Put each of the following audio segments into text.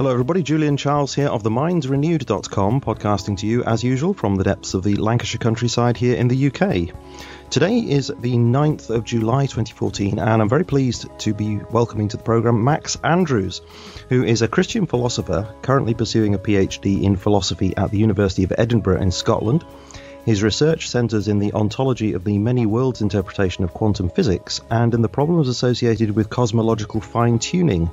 Hello, everybody. Julian Charles here of themindrenewed.com, podcasting to you as usual from the depths of the Lancashire countryside here in the UK. Today is the 9th of July 2014, and I'm very pleased to be welcoming to the program Max Andrews, who is a Christian philosopher currently pursuing a PhD in philosophy at the University of Edinburgh in Scotland. His research centres in the ontology of the many worlds interpretation of quantum physics and in the problems associated with cosmological fine tuning.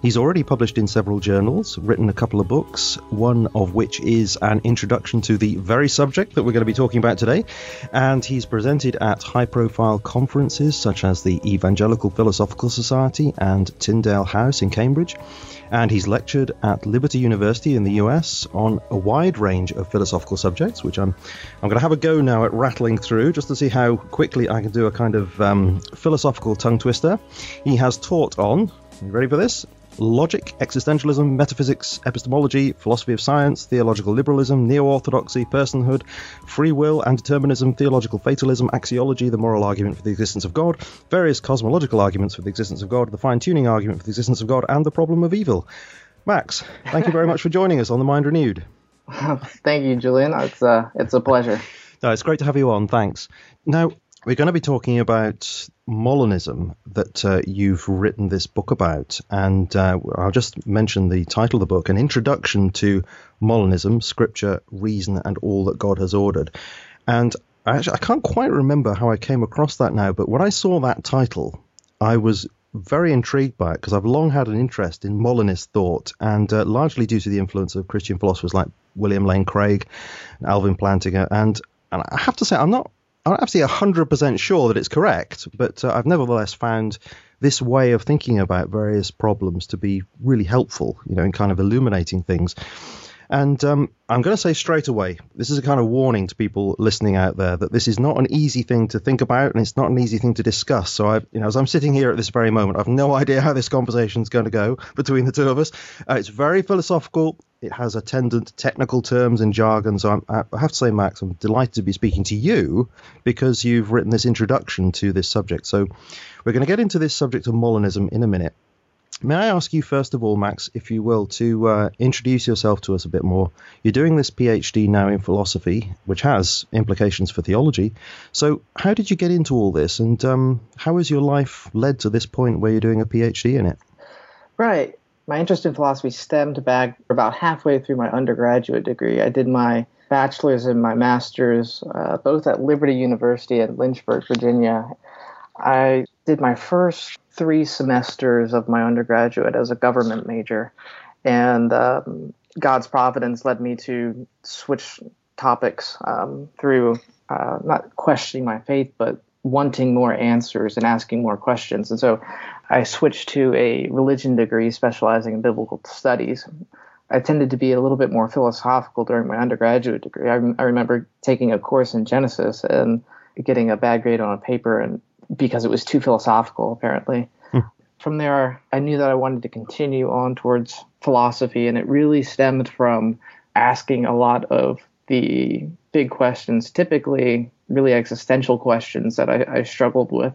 He's already published in several journals, written a couple of books, one of which is an introduction to the very subject that we're going to be talking about today. And he's presented at high profile conferences such as the Evangelical Philosophical Society and Tyndale House in Cambridge. And he's lectured at Liberty University in the US on a wide range of philosophical subjects, which I'm, I'm going to have a go now at rattling through just to see how quickly I can do a kind of um, philosophical tongue twister. He has taught on, you ready for this? Logic, existentialism, metaphysics, epistemology, philosophy of science, theological liberalism, neo orthodoxy, personhood, free will and determinism, theological fatalism, axiology, the moral argument for the existence of God, various cosmological arguments for the existence of God, the fine tuning argument for the existence of God, and the problem of evil. Max, thank you very much for joining us on The Mind Renewed. thank you, Julian. It's, uh, it's a pleasure. No, it's great to have you on. Thanks. Now, we're going to be talking about Molinism that uh, you've written this book about. And uh, I'll just mention the title of the book An Introduction to Molinism, Scripture, Reason, and All That God Has Ordered. And I, actually, I can't quite remember how I came across that now, but when I saw that title, I was very intrigued by it because I've long had an interest in Molinist thought, and uh, largely due to the influence of Christian philosophers like William Lane Craig and Alvin Plantinga. And, and I have to say, I'm not I'm not absolutely 100% sure that it's correct, but uh, I've nevertheless found this way of thinking about various problems to be really helpful, you know, in kind of illuminating things. And um, I'm going to say straight away, this is a kind of warning to people listening out there that this is not an easy thing to think about, and it's not an easy thing to discuss. So, I, you know, as I'm sitting here at this very moment, I've no idea how this conversation is going to go between the two of us. Uh, it's very philosophical. It has attendant technical terms and jargon. So, I'm, I have to say, Max, I'm delighted to be speaking to you because you've written this introduction to this subject. So, we're going to get into this subject of Molinism in a minute. May I ask you, first of all, Max, if you will, to uh, introduce yourself to us a bit more? You're doing this PhD now in philosophy, which has implications for theology. So, how did you get into all this, and um, how has your life led to this point where you're doing a PhD in it? Right. My interest in philosophy stemmed back about halfway through my undergraduate degree. I did my bachelor's and my master's uh, both at Liberty University in Lynchburg, Virginia. I did my first three semesters of my undergraduate as a government major, and um, God's providence led me to switch topics um, through uh, not questioning my faith, but wanting more answers and asking more questions. And so I switched to a religion degree specializing in biblical studies. I tended to be a little bit more philosophical during my undergraduate degree. I, I remember taking a course in Genesis and getting a bad grade on a paper and because it was too philosophical, apparently. Hmm. From there, I knew that I wanted to continue on towards philosophy, and it really stemmed from asking a lot of the big questions, typically really existential questions that I, I struggled with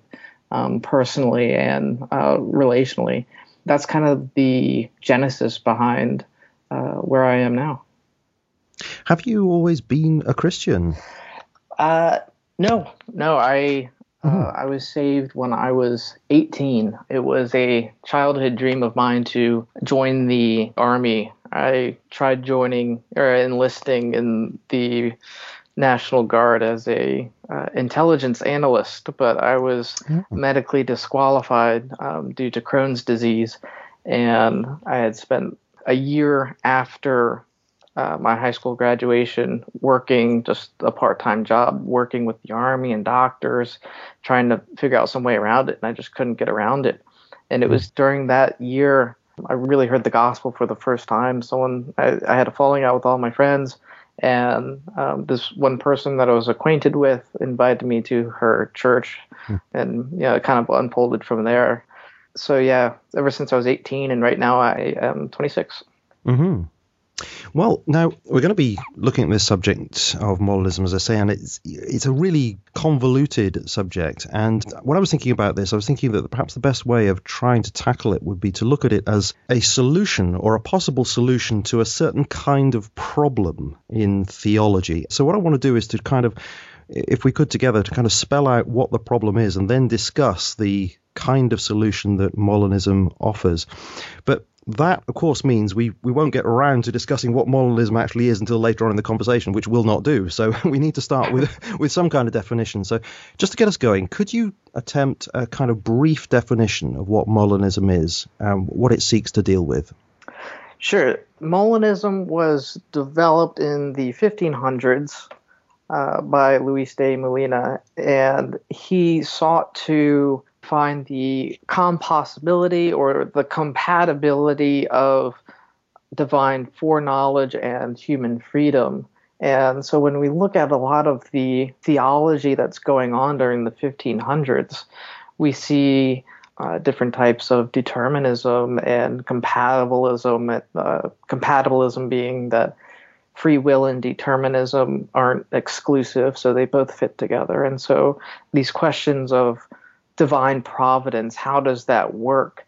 um, personally and uh, relationally. That's kind of the genesis behind uh, where I am now. Have you always been a Christian? Uh, no, no. I. Uh, I was saved when I was 18. It was a childhood dream of mine to join the army. I tried joining or enlisting in the National Guard as a uh, intelligence analyst, but I was mm-hmm. medically disqualified um, due to Crohn's disease, and I had spent a year after uh, my high school graduation working just a part-time job working with the army and doctors trying to figure out some way around it and i just couldn't get around it. And it was during that year i really heard the gospel for the first time. Someone i, I had a falling out with all my friends and um, this one person that i was acquainted with invited me to her church hmm. and you know, it kind of unfolded from there so yeah ever since i was 18 and right now i am 26 mm-hmm. Well, now we're going to be looking at this subject of Molinism, as I say, and it's it's a really convoluted subject. And when I was thinking about this, I was thinking that perhaps the best way of trying to tackle it would be to look at it as a solution or a possible solution to a certain kind of problem in theology. So what I want to do is to kind of if we could together to kind of spell out what the problem is and then discuss the kind of solution that Molinism offers. But that, of course, means we, we won't get around to discussing what Molinism actually is until later on in the conversation, which we'll not do. So we need to start with with some kind of definition. So just to get us going, could you attempt a kind of brief definition of what Molinism is and what it seeks to deal with? Sure. Molinism was developed in the 1500s uh, by Luis de Molina, and he sought to find the compossibility or the compatibility of divine foreknowledge and human freedom. And so when we look at a lot of the theology that's going on during the 1500s, we see uh, different types of determinism and compatibilism, uh, compatibilism being that free will and determinism aren't exclusive, so they both fit together. And so these questions of divine providence. How does that work?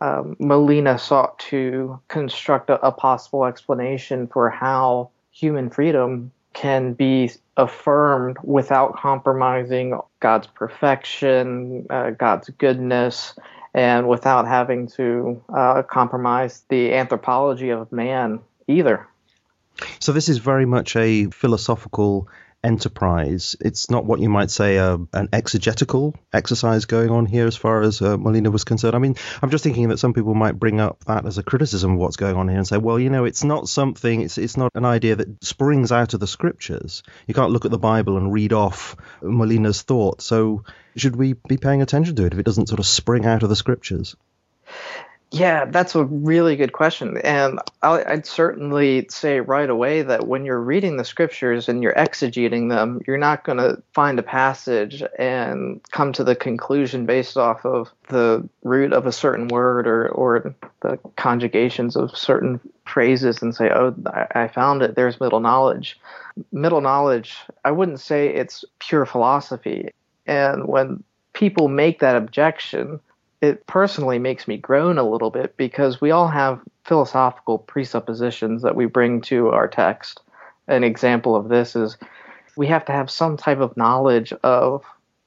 Um, Molina sought to construct a, a, possible explanation for how human freedom can be affirmed without compromising God's perfection, uh, God's goodness, and without having to uh, compromise the anthropology of man either. So, this is very much a philosophical enterprise. It's not what you might say uh, an exegetical exercise going on here as far as uh, Molina was concerned. I mean, I'm just thinking that some people might bring up that as a criticism of what's going on here and say, well, you know, it's not something, it's, it's not an idea that springs out of the scriptures. You can't look at the Bible and read off Molina's thought. So should we be paying attention to it if it doesn't sort of spring out of the scriptures? Yeah, that's a really good question. And I'd certainly say right away that when you're reading the scriptures and you're exegeting them, you're not going to find a passage and come to the conclusion based off of the root of a certain word or, or the conjugations of certain phrases and say, oh, I found it. There's middle knowledge. Middle knowledge, I wouldn't say it's pure philosophy. And when people make that objection, it personally makes me groan a little bit because we all have philosophical presuppositions that we bring to our text. An example of this is we have to have some type of knowledge of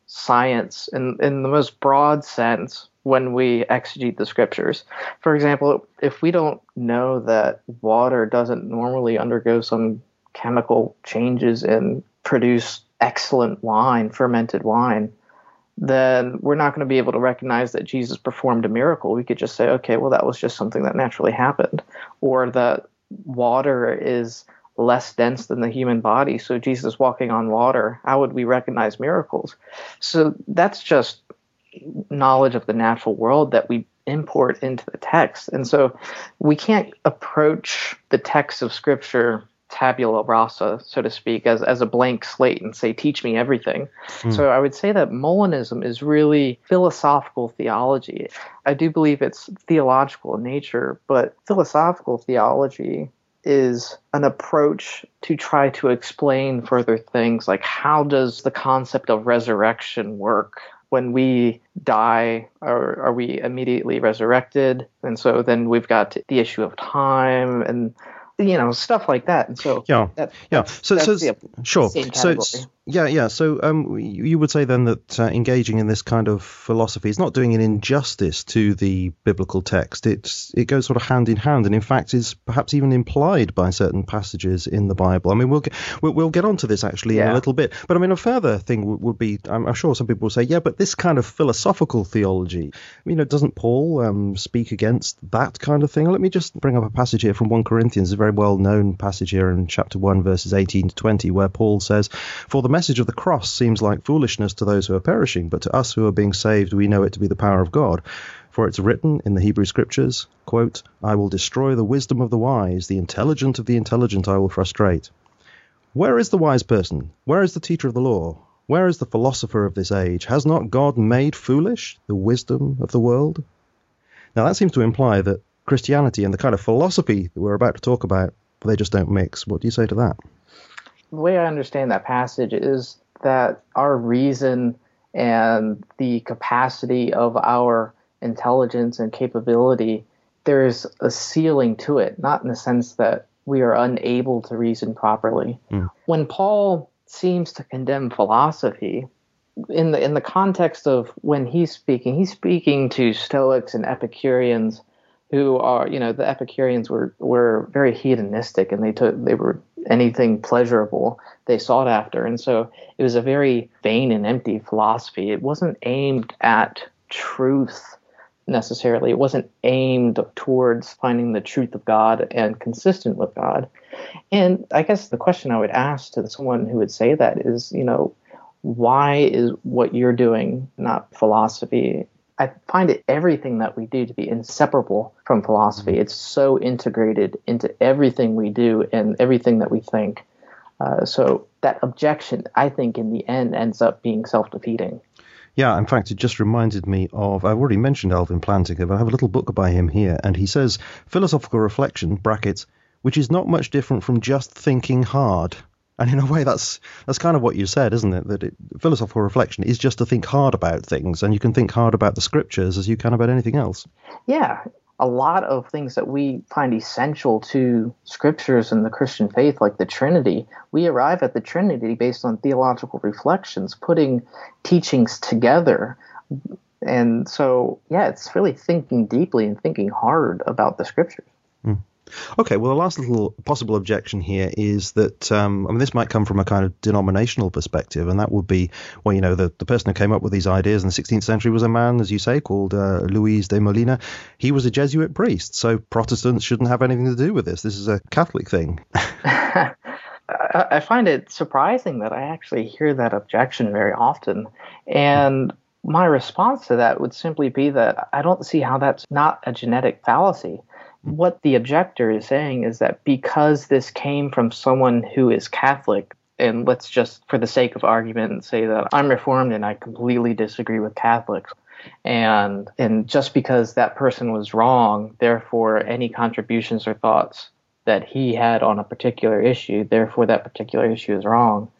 science in, in the most broad sense when we exegete the scriptures. For example, if we don't know that water doesn't normally undergo some chemical changes and produce excellent wine, fermented wine, then we're not going to be able to recognize that Jesus performed a miracle. We could just say, okay, well, that was just something that naturally happened, or that water is less dense than the human body. So Jesus walking on water, how would we recognize miracles? So that's just knowledge of the natural world that we import into the text. And so we can't approach the text of Scripture tabula rasa, so to speak, as, as a blank slate and say, teach me everything. Mm. So I would say that Molinism is really philosophical theology. I do believe it's theological in nature, but philosophical theology is an approach to try to explain further things like how does the concept of resurrection work? When we die, are, are we immediately resurrected? And so then we've got the issue of time and you know stuff like that. And so yeah. yeah. so so sure. so yeah yeah. So um you would say then that uh, engaging in this kind of philosophy is not doing an injustice to the biblical text. It's it goes sort of hand in hand and in fact is perhaps even implied by certain passages in the bible. I mean we'll get we'll, we'll get onto this actually yeah. in a little bit but i mean a further thing would, would be I'm, I'm, sure some people will say yeah but this kind of philosophical theology you know doesn't paul um, speak against that kind of thing? Let me just bring up a passage here from 1 corinthians a very well known passage here in chapter 1, verses 18 to 20, where Paul says, For the message of the cross seems like foolishness to those who are perishing, but to us who are being saved, we know it to be the power of God. For it's written in the Hebrew Scriptures, quote, I will destroy the wisdom of the wise, the intelligent of the intelligent I will frustrate. Where is the wise person? Where is the teacher of the law? Where is the philosopher of this age? Has not God made foolish the wisdom of the world? Now that seems to imply that Christianity and the kind of philosophy that we're about to talk about they just don't mix. What do you say to that? The way I understand that passage is that our reason and the capacity of our intelligence and capability, there's a ceiling to it, not in the sense that we are unable to reason properly. Mm. When Paul seems to condemn philosophy, in the in the context of when he's speaking, he's speaking to Stoics and Epicureans who are, you know, the Epicureans were were very hedonistic and they took they were anything pleasurable they sought after, and so it was a very vain and empty philosophy. It wasn't aimed at truth necessarily. It wasn't aimed towards finding the truth of God and consistent with God. And I guess the question I would ask to someone who would say that is, you know, why is what you're doing not philosophy? I find it everything that we do to be inseparable from philosophy. Mm-hmm. It's so integrated into everything we do and everything that we think. Uh, so that objection, I think, in the end, ends up being self-defeating. Yeah, in fact, it just reminded me of, I've already mentioned Alvin Plantinga, but I have a little book by him here, and he says, philosophical reflection, brackets, which is not much different from just thinking hard. And in a way, that's that's kind of what you said, isn't it? That it, philosophical reflection is just to think hard about things, and you can think hard about the scriptures as you can about anything else. Yeah, a lot of things that we find essential to scriptures and the Christian faith, like the Trinity, we arrive at the Trinity based on theological reflections, putting teachings together. And so, yeah, it's really thinking deeply and thinking hard about the scriptures. Okay, well, the last little possible objection here is that um, I mean this might come from a kind of denominational perspective, and that would be, well, you know, the, the person who came up with these ideas in the 16th century was a man, as you say, called uh, Luis de Molina. He was a Jesuit priest, so Protestants shouldn't have anything to do with this. This is a Catholic thing. I find it surprising that I actually hear that objection very often, and my response to that would simply be that I don't see how that's not a genetic fallacy what the objector is saying is that because this came from someone who is Catholic, and let's just, for the sake of argument, say that I'm Reformed and I completely disagree with Catholics. And and just because that person was wrong, therefore any contributions or thoughts that he had on a particular issue, therefore that particular issue is wrong.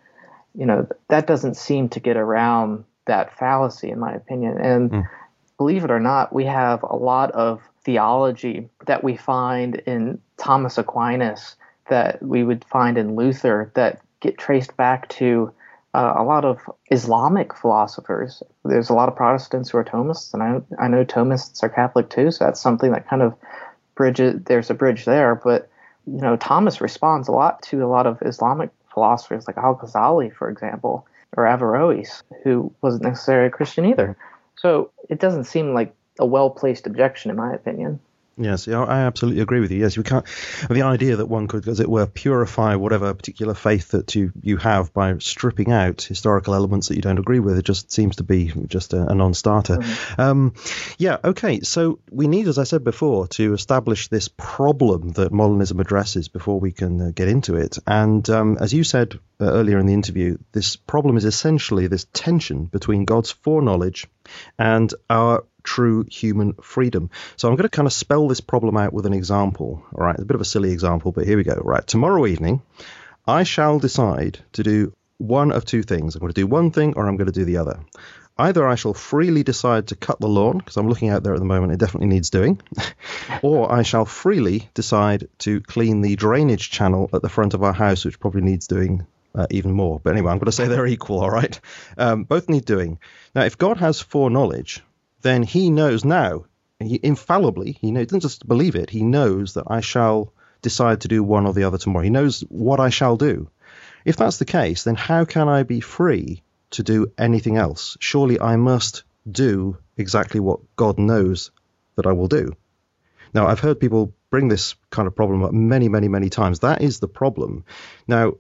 You know, that doesn't seem to get around that fallacy, in my opinion. And mm. believe it or not, we have a lot of theology that we find in Thomas Aquinas, that we would find in Luther, that get traced back to uh, a lot of Islamic philosophers. There's a lot of Protestants who are Thomists, and I, I know Thomists are Catholic too, so that's something that kind of bridges, there's a bridge there. But, you know, Thomas responds a lot to a lot of Islamic philosophers like Al Ghazali, for example, or Averroes, who wasn't necessarily a Christian either. So it doesn't seem like a well placed objection, in my opinion. Yes, I absolutely agree with you. Yes, we can't. The idea that one could, as it were, purify whatever particular faith that you, you have by stripping out historical elements that you don't agree with, it just seems to be just a, a non-starter. Mm-hmm. Um, yeah, okay. So we need, as I said before, to establish this problem that Molinism addresses before we can uh, get into it. And um, as you said uh, earlier in the interview, this problem is essentially this tension between God's foreknowledge and our true human freedom. So I'm going to kind of spell this problem out with an example. All right, it's a bit of a silly example, but here we go. Right, tomorrow evening, I shall decide to do one of two things. I'm going to do one thing or I'm going to do the other. Either I shall freely decide to cut the lawn, because I'm looking out there at the moment, it definitely needs doing, or I shall freely decide to clean the drainage channel at the front of our house, which probably needs doing uh, even more. But anyway, I'm going to say they're equal, all right? Um, both need doing. Now, if God has foreknowledge, then he knows now, he, infallibly, he knows, doesn't just believe it, he knows that I shall decide to do one or the other tomorrow. He knows what I shall do. If that's the case, then how can I be free to do anything else? Surely I must do exactly what God knows that I will do. Now, I've heard people bring this kind of problem up many, many, many times. That is the problem. Now,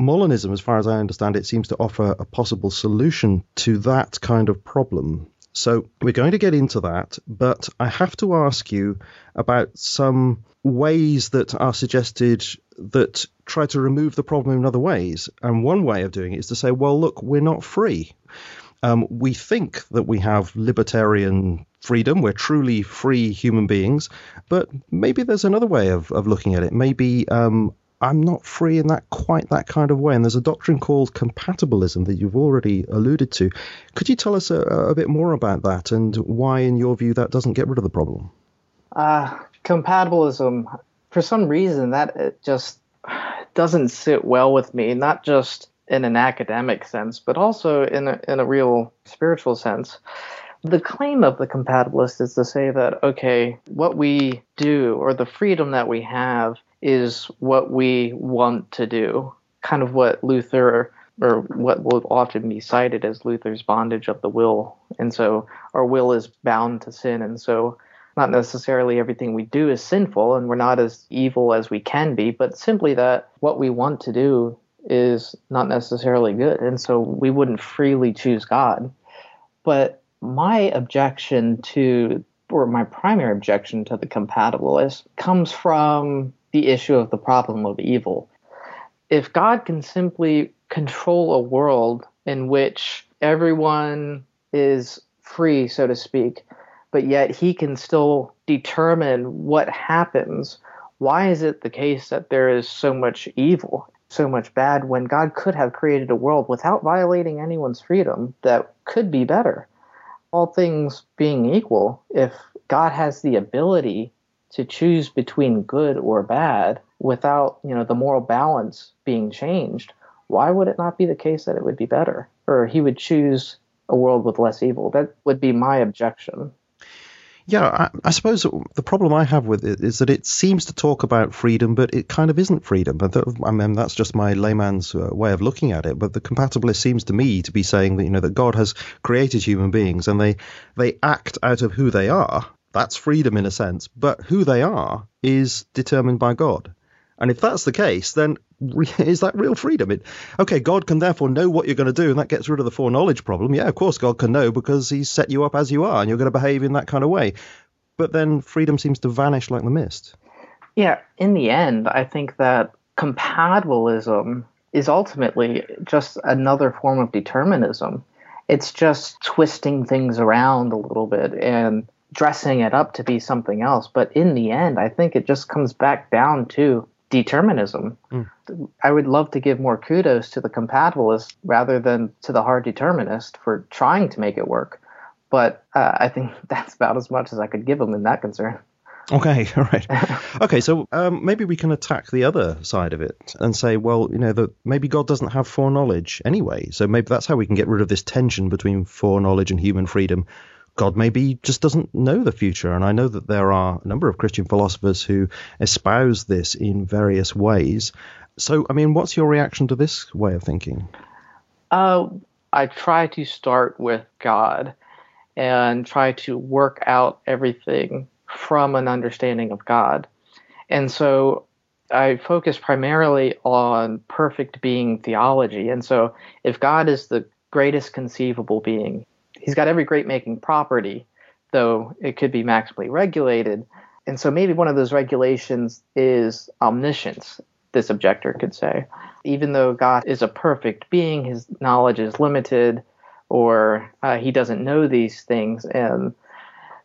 Molinism, as far as I understand it, seems to offer a possible solution to that kind of problem. So we're going to get into that, but I have to ask you about some ways that are suggested that try to remove the problem in other ways. And one way of doing it is to say, well, look, we're not free. Um, we think that we have libertarian freedom. We're truly free human beings, but maybe there's another way of, of looking at it. Maybe um, I'm not free in that quite that kind of way. And there's a doctrine called compatibilism that you've already alluded to. Could you tell us a, a bit more about that and why, in your view, that doesn't get rid of the problem? Uh, compatibilism, for some reason, that just doesn't sit well with me. Not just in an academic sense, but also in a, in a real spiritual sense. The claim of the compatibilist is to say that, okay, what we do or the freedom that we have is what we want to do. Kind of what Luther, or what will often be cited as Luther's bondage of the will. And so our will is bound to sin. And so not necessarily everything we do is sinful and we're not as evil as we can be, but simply that what we want to do is not necessarily good. And so we wouldn't freely choose God. But my objection to, or my primary objection to the compatibilist comes from the issue of the problem of evil. If God can simply control a world in which everyone is free, so to speak, but yet he can still determine what happens, why is it the case that there is so much evil, so much bad, when God could have created a world without violating anyone's freedom that could be better? all things being equal, if God has the ability to choose between good or bad without, you know, the moral balance being changed, why would it not be the case that it would be better? Or he would choose a world with less evil? That would be my objection. Yeah, I, I, suppose the problem I have with it is that it seems to talk about freedom, but it kind of isn't freedom. But I mean, that's just my layman's uh, way of looking at it. But the compatibilist seems to me to be saying that you know that God has created human beings and they they act out of who they are. That's freedom in a sense, but who they are is determined by God. And if that's the case, then is that real freedom? It, okay, God can therefore know what you're going to do, and that gets rid of the foreknowledge problem. Yeah, of course, God can know because He's set you up as you are, and you're going to behave in that kind of way. But then freedom seems to vanish like the mist. Yeah, in the end, I think that compatibilism is ultimately just another form of determinism. It's just twisting things around a little bit and dressing it up to be something else. But in the end, I think it just comes back down to determinism. Mm. I would love to give more kudos to the compatibilist rather than to the hard determinist for trying to make it work. But uh, I think that's about as much as I could give them in that concern. Okay, all right. okay, so um, maybe we can attack the other side of it and say, well, you know, that maybe God doesn't have foreknowledge anyway. So maybe that's how we can get rid of this tension between foreknowledge and human freedom God maybe just doesn't know the future. And I know that there are a number of Christian philosophers who espouse this in various ways. So, I mean, what's your reaction to this way of thinking? Uh, I try to start with God and try to work out everything from an understanding of God. And so I focus primarily on perfect being theology. And so if God is the greatest conceivable being, he's got every great making property, though it could be maximally regulated. And so maybe one of those regulations is omniscience, this objector could say. Even though God is a perfect being, his knowledge is limited, or uh, he doesn't know these things. And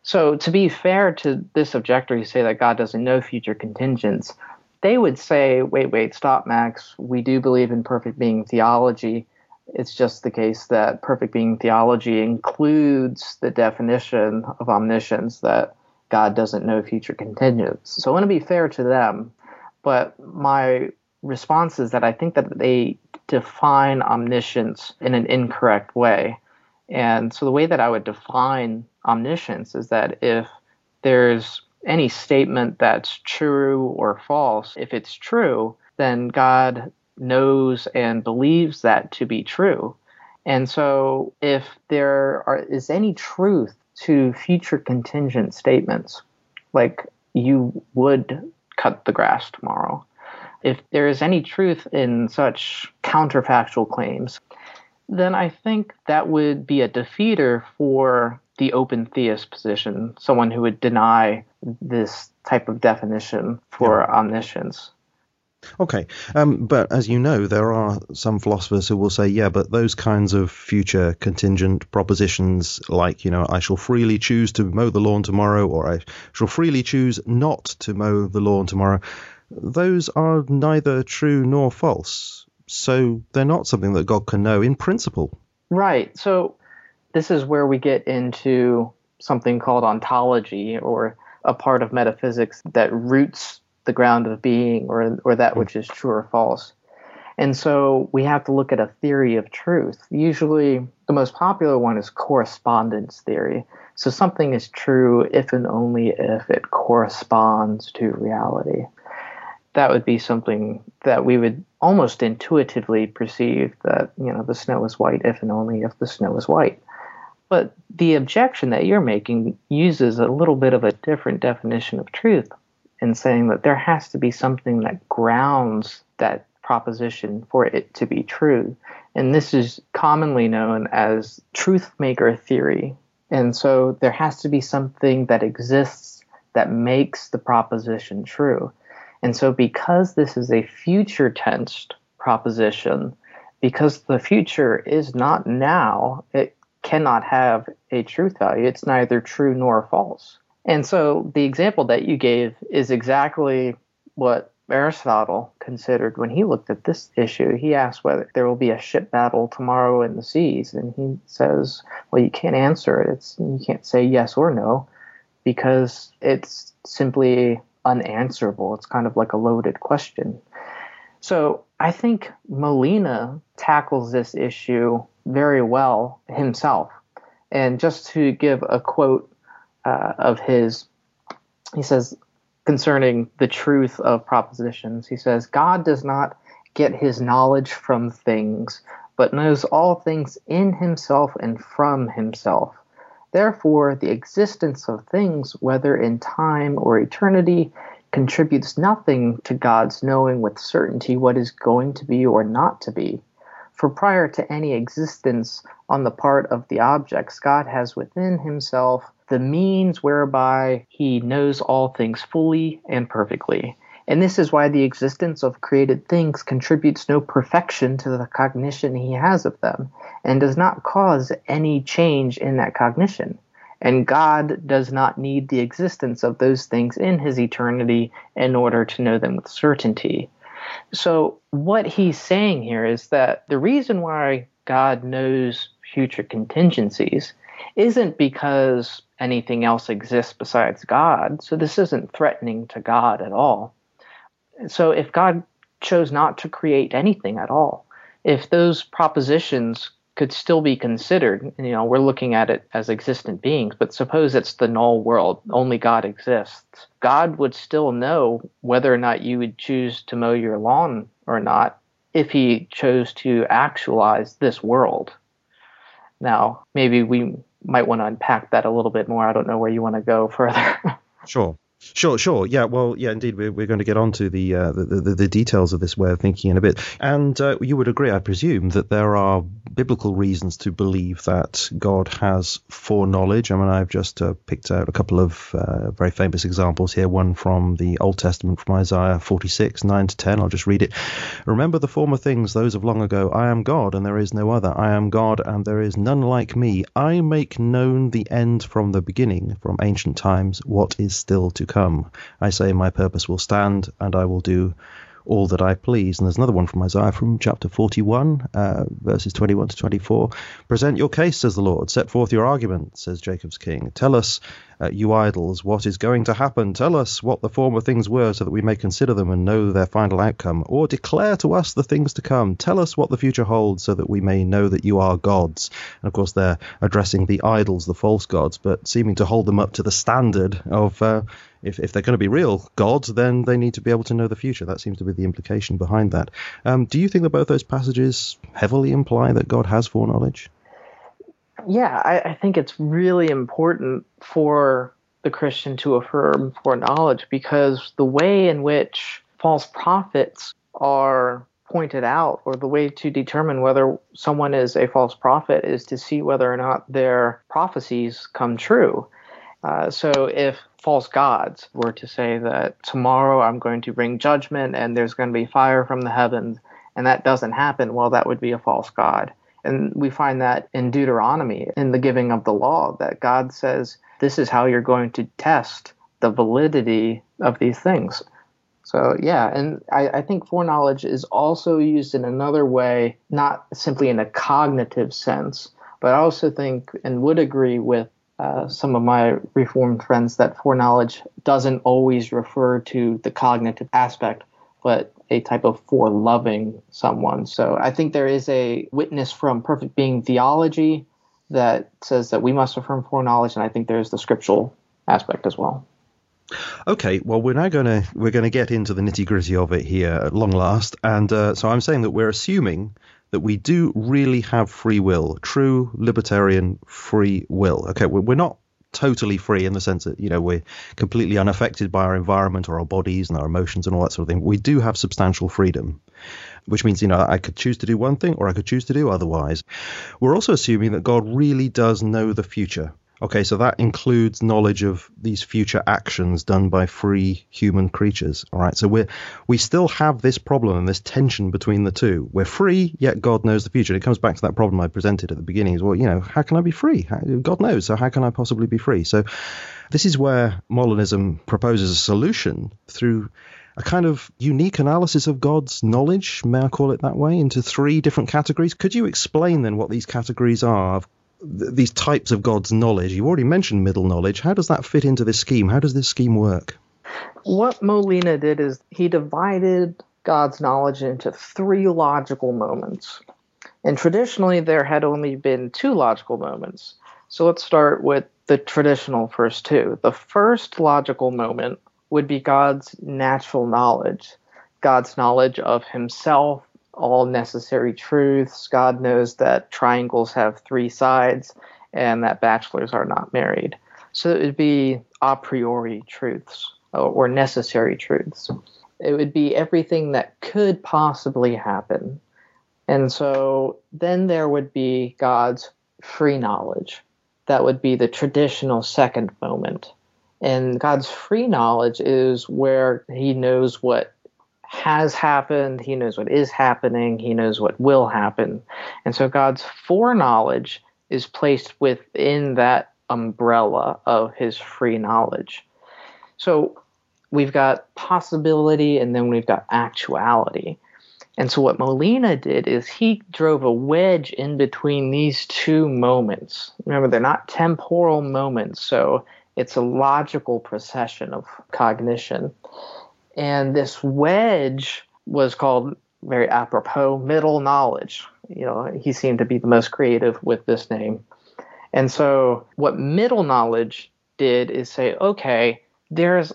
so, to be fair to this objector who say that God doesn't know future contingents, they would say, wait, wait, stop, Max. We do believe in perfect being theology. It's just the case that perfect being theology includes the definition of omniscience that God doesn't know future contingents. So I want to be fair to them, but my response is that I think that they define omniscience in an incorrect way. And so the way that I would define omniscience is that if there's any statement that's true or false, if it's true, then God knows and believes that to be true. And so, if there are, is any truth to future contingent statements, like you would cut the grass tomorrow, if there is any truth in such counterfactual claims, then I think that would be a defeater for the open theist position, someone who would deny this type of definition for yeah. omniscience. Okay, um, but as you know, there are some philosophers who will say, yeah, but those kinds of future contingent propositions, like, you know, I shall freely choose to mow the lawn tomorrow, or I shall freely choose not to mow the lawn tomorrow, those are neither true nor false. So they're not something that God can know in principle. Right. So this is where we get into something called ontology, or a part of metaphysics that roots the ground of being or, or that hmm. which is true or false. And so we have to look at a theory of truth. Usually, the most popular one is correspondence theory. So something is true if and only if it corresponds to reality. That would be something that we would almost intuitively perceive that, you know, the snow is white if and only if the snow is white. But the objection that you're making uses a little bit of a different definition of truth and saying that there has to be something that grounds that proposition for it to be true. And this is commonly known as truth maker theory. And so there has to be something that exists that makes the proposition true. And so, because this is a future tensed proposition, because the future is not now, it cannot have a truth value. It's neither true nor false. And so the example that you gave is exactly what Aristotle considered when he looked at this issue. He asked whether there will be a ship battle tomorrow in the seas, and he says, "Well, you can't answer it. It's you can't say yes or no because it's simply unanswerable. It's kind of like a loaded question." So I think Molina tackles this issue very well himself. And just to give a quote uh, of his. He says concerning the truth of propositions, he says, God does not get his knowledge from things, but knows all things in himself and from himself. Therefore, the existence of things, whether in time or eternity, contributes nothing to God's knowing with certainty what is going to be or not to be. For prior to any existence on the part of the objects, God has within himself the means whereby he knows all things fully and perfectly. And this is why the existence of created things contributes no perfection to the cognition he has of them, and does not cause any change in that cognition. And God does not need the existence of those things in his eternity in order to know them with certainty. So, what he's saying here is that the reason why God knows future contingencies isn't because anything else exists besides God. So this isn't threatening to God at all. So if God chose not to create anything at all, if those propositions could still be considered, you know, we're looking at it as existent beings, but suppose it's the null world, only God exists. God would still know whether or not you would choose to mow your lawn or not if he chose to actualize this world. Now, maybe we might want to unpack that a little bit more. I don't know where you want to go further. sure. Sure, sure. Yeah, well, yeah, indeed. We're, we're going to get on to the, uh, the, the, the details of this way of thinking in a bit. And uh, you would agree, I presume, that there are biblical reasons to believe that God has foreknowledge. I mean, I've just uh, picked out a couple of uh, very famous examples here. One from the Old Testament, from Isaiah 46, 9 to 10. I'll just read it. Remember the former things, those of long ago. I am God, and there is no other. I am God, and there is none like me. I make known the end from the beginning, from ancient times, what is still to come. I say, My purpose will stand, and I will do all that I please. And there's another one from Isaiah from chapter 41, uh, verses 21 to 24. Present your case, says the Lord. Set forth your argument, says Jacob's king. Tell us, uh, you idols, what is going to happen. Tell us what the former things were so that we may consider them and know their final outcome. Or declare to us the things to come. Tell us what the future holds so that we may know that you are gods. And of course, they're addressing the idols, the false gods, but seeming to hold them up to the standard of uh, if, if they're going to be real gods, then they need to be able to know the future. That seems to be the implication behind that. Um, do you think that both those passages heavily imply that God has foreknowledge? Yeah, I, I think it's really important for the Christian to affirm foreknowledge because the way in which false prophets are pointed out, or the way to determine whether someone is a false prophet, is to see whether or not their prophecies come true. Uh, so if false gods were to say that tomorrow I'm going to bring judgment and there's going to be fire from the heavens, and that doesn't happen, well, that would be a false god. And we find that in Deuteronomy, in the giving of the law, that God says, this is how you're going to test the validity of these things. So, yeah, and I, I, think foreknowledge is also used in another way, not simply in a cognitive sense, but I also think and would agree with uh, some of my Reformed friends that foreknowledge doesn't always refer to the cognitive aspect, but a type of foreloving someone. So I think there is a witness from perfect being theology that says that we must affirm foreknowledge, and I think there's the scriptural aspect as well. Okay, well, we're now going to we're going to get into the nitty gritty of it here at long last, and uh, so I'm saying that we're assuming that we do really have free will, true libertarian free will. Okay, we're not totally free in the sense that you know we're completely unaffected by our environment or our bodies and our emotions and all that sort of thing. We do have substantial freedom, which means you know I could choose to do one thing or I could choose to do otherwise. We're also assuming that God really does know the future. Okay, so that includes knowledge of these future actions done by free human creatures. All right, so we we still have this problem and this tension between the two. We're free, yet God knows the future. And it comes back to that problem I presented at the beginning. Is well, you know, how can I be free? God knows, so how can I possibly be free? So this is where Molinism proposes a solution through a kind of unique analysis of God's knowledge, may I call it that way, into three different categories. Could you explain then what these categories are of these types of God's knowledge. You've already mentioned middle knowledge. How does that fit into this scheme? How does this scheme work? What Molina did is he divided God's knowledge into three logical moments. And traditionally, there had only been two logical moments. So let's start with the traditional first two. The first logical moment would be God's natural knowledge, God's knowledge of himself all necessary truths. God knows that triangles have three sides and that bachelors are not married. So it would be a priori truths uh, or necessary truths. It would be everything that could possibly happen. And so then there would be God's free knowledge. That would be the traditional second moment. And God's free knowledge is where he knows what has happened, he knows what is happening, he knows what will happen. And so God's foreknowledge is placed within that umbrella of his free knowledge. So we've got possibility and then we've got actuality. And so what Molina did is he drove a wedge in between these two moments. Remember, they're not temporal moments, so it's a logical procession of cognition. And this wedge was called very apropos middle knowledge. You know, he seemed to be the most creative with this name. And so what middle knowledge did is say, okay, there's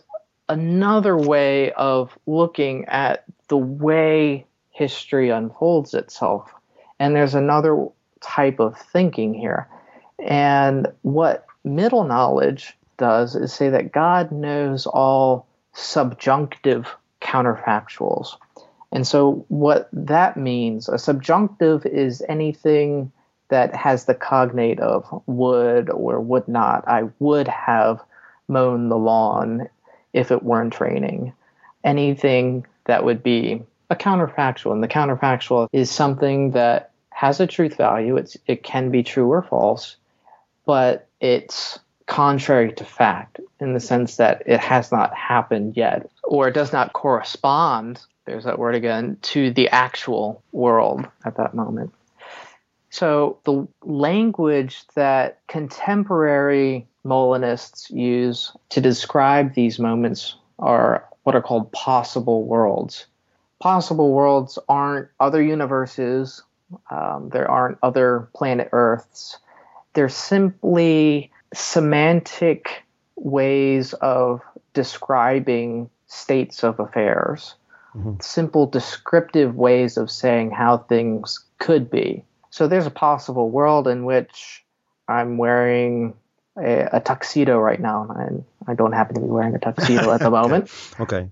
another way of looking at the way history unfolds itself. And there's another type of thinking here. And what middle knowledge does is say that God knows all subjunctive counterfactuals. And so, what that means, a subjunctive is anything that has the cognate of would or would not. I would have mown the lawn if it weren't raining. Anything that would be a counterfactual. And the counterfactual is something that has a truth value. It's, it can be true or false, but it's contrary to fact in the sense that it has not happened yet or it does not correspond there's that word again to the actual world at that moment. So the language that contemporary molinists use to describe these moments are what are called possible worlds. Possible worlds aren't other universes um, there aren't other planet earths. They're simply semantic ways of describing states of affairs, mm-hmm. simple descriptive ways of saying how things could be. So there's a possible world in which I'm wearing a, a tuxedo right now, and I don't happen to be wearing a tuxedo at the moment. okay.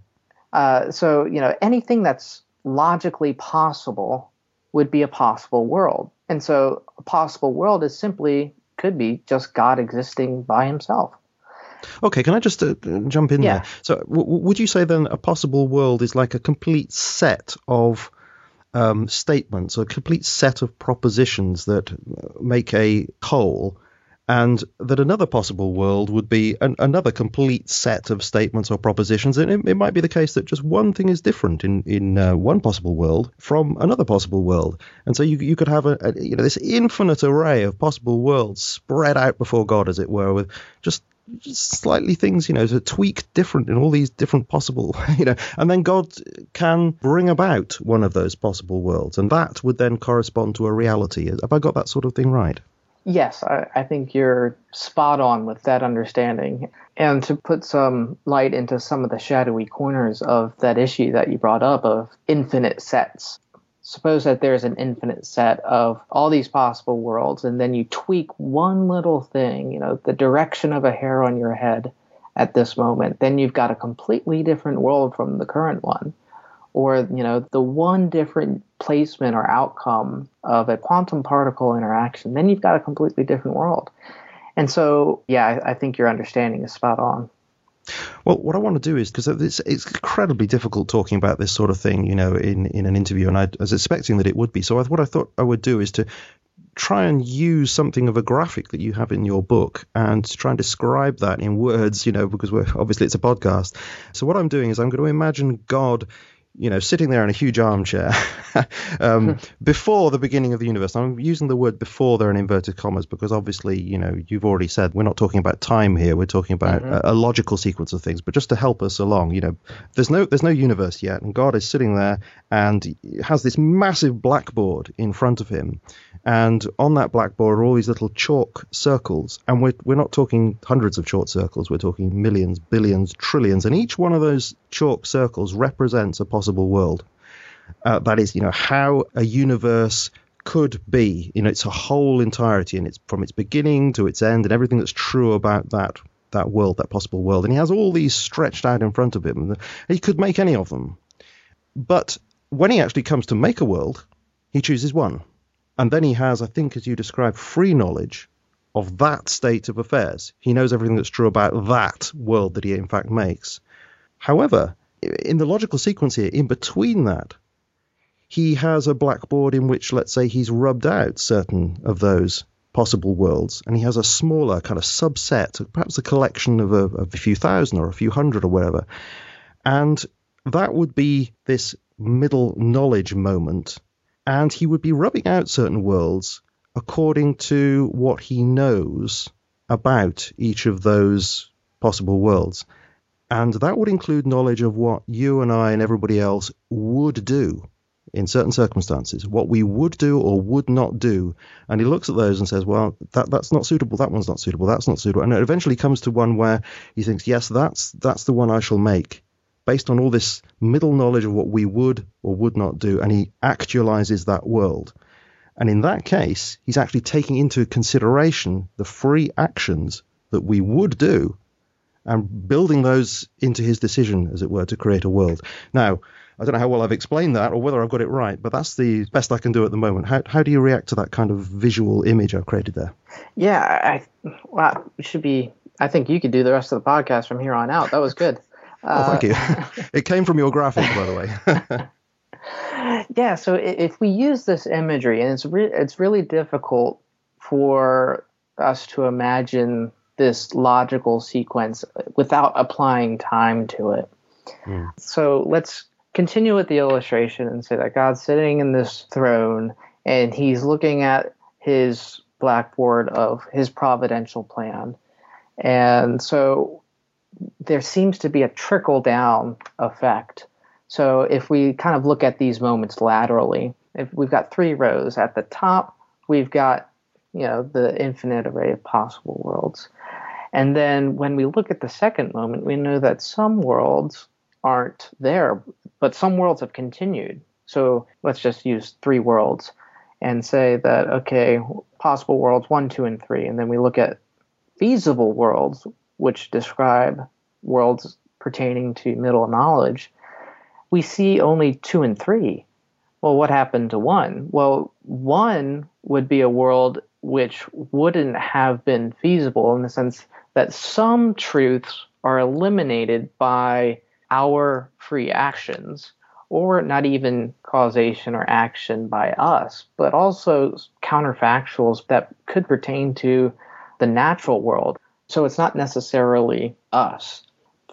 Uh, so you know anything that's logically possible would be a possible world, and so a possible world is simply could be just God existing by himself. Okay, can I just uh, jump in Yeah. there? So, w- would you say then a possible world is like a complete set of um, statements, a complete set of propositions that make a whole, and that another possible world would be an, another complete set of statements or propositions? And it, it might be the case that just one thing is different in in uh, one possible world from another possible world, and so you you could have a, a you know this infinite array of possible worlds spread out before God, as it were, with just just slightly things, you know, to tweak different in all these different possible, you know, and then God can bring about one of those possible worlds, and that would then correspond to a reality. Have I got that sort of thing right? Yes, I, I think you're spot on with that understanding. And to put some light into some of the shadowy corners of that issue that you brought up of infinite sets. Suppose that there's an infinite set of all these possible worlds, and then you tweak one little thing, you know, the direction of a hair on your head at this moment, then you've got a completely different world from the current one or you know the one different placement or outcome of a quantum particle interaction then you've got a completely different world and so yeah i, I think your understanding is spot on Well, what I want to do is because it's, it's incredibly difficult talking about this sort of thing, you know, in, in an interview, and I was expecting that it would be. So I, what I thought I would do is to try and use something of a graphic that you have in your book and try and describe that in words, you know, because we're obviously it's a podcast. So what I'm doing is I'm going to imagine God you know, sitting there in a huge armchair um, before the beginning of the universe. I'm using the word before there in inverted commas because obviously, you know, you've already said we're not talking about time here. We're talking about Mhm. a, a logical sequence of things. But just to help us along, you know, there's no there's no universe yet, and God is sitting there and has this massive blackboard in front of him, and on that blackboard are all these little chalk circles, and we're we're not talking hundreds of chalk circles. We're talking millions, billions, trillions, and each one of those chalk circles represents a possible world. Uh, that is, you know, how a universe could be in its a whole entirety, and it's from its beginning to its end, and everything that's true about that that world, that possible world. And he has all these stretched out in front of him. He could make any of them, but when he actually comes to make a world, he chooses one, and then he has, I think, as you described, free knowledge of that state of affairs. He knows everything that's true about that world that he in fact makes. However, in the logical sequence here, in between that, he has a blackboard in which, let's say, he's rubbed out certain of those possible worlds, and he has a smaller kind of subset, perhaps a collection of a, of a few thousand or a few hundred or whatever. And that would be this middle knowledge moment, and he would be rubbing out certain worlds according to what he knows about each of those possible worlds. And that would include knowledge of what you and I and everybody else would do in certain circumstances, what we would do or would not do. And he looks at those and says, well, that, that's not suitable, that one's not suitable, that's not suitable. And it eventually comes to one where he thinks, yes, that's, that's the one I shall make, based on all this middle knowledge of what we would or would not do. And he actualizes that world. And in that case, he's actually taking into consideration the free actions that we would do and building those into his decision, as it were, to create a world. Now, I don't know how well I've explained that or whether I've got it right, but that's the best I can do at the moment. How, how do you react to that kind of visual image I've created there? yeah i well, it should be i think you could do the rest of the podcast from here on out that was good Oh, thank you. Uh, it came from your graphic, by the way. yeah so if we use this imagery and it's re- it's really difficult for us to imagine this logical sequence without applying time to it Hmm. so let's continue with the illustration and say that god's sitting in this throne and he's looking at his blackboard of his providential plan and so there seems to be a trickle down effect so if we kind of look at these moments laterally, if we've got three rows at the top, we've got you know the infinite array of possible worlds. And then when we look at the second moment, we know that some worlds aren't there, but some worlds have continued. So let's just use three worlds and say that okay, possible worlds 1, 2 and 3, and then we look at feasible worlds which describe worlds pertaining to middle knowledge we see only two and three. Well, what happened to one? Well, one would be a world which wouldn't have been feasible in the sense that some truths are eliminated by our free actions, or not even causation or action by us, but also counterfactuals that could pertain to the natural world. So it's not necessarily us.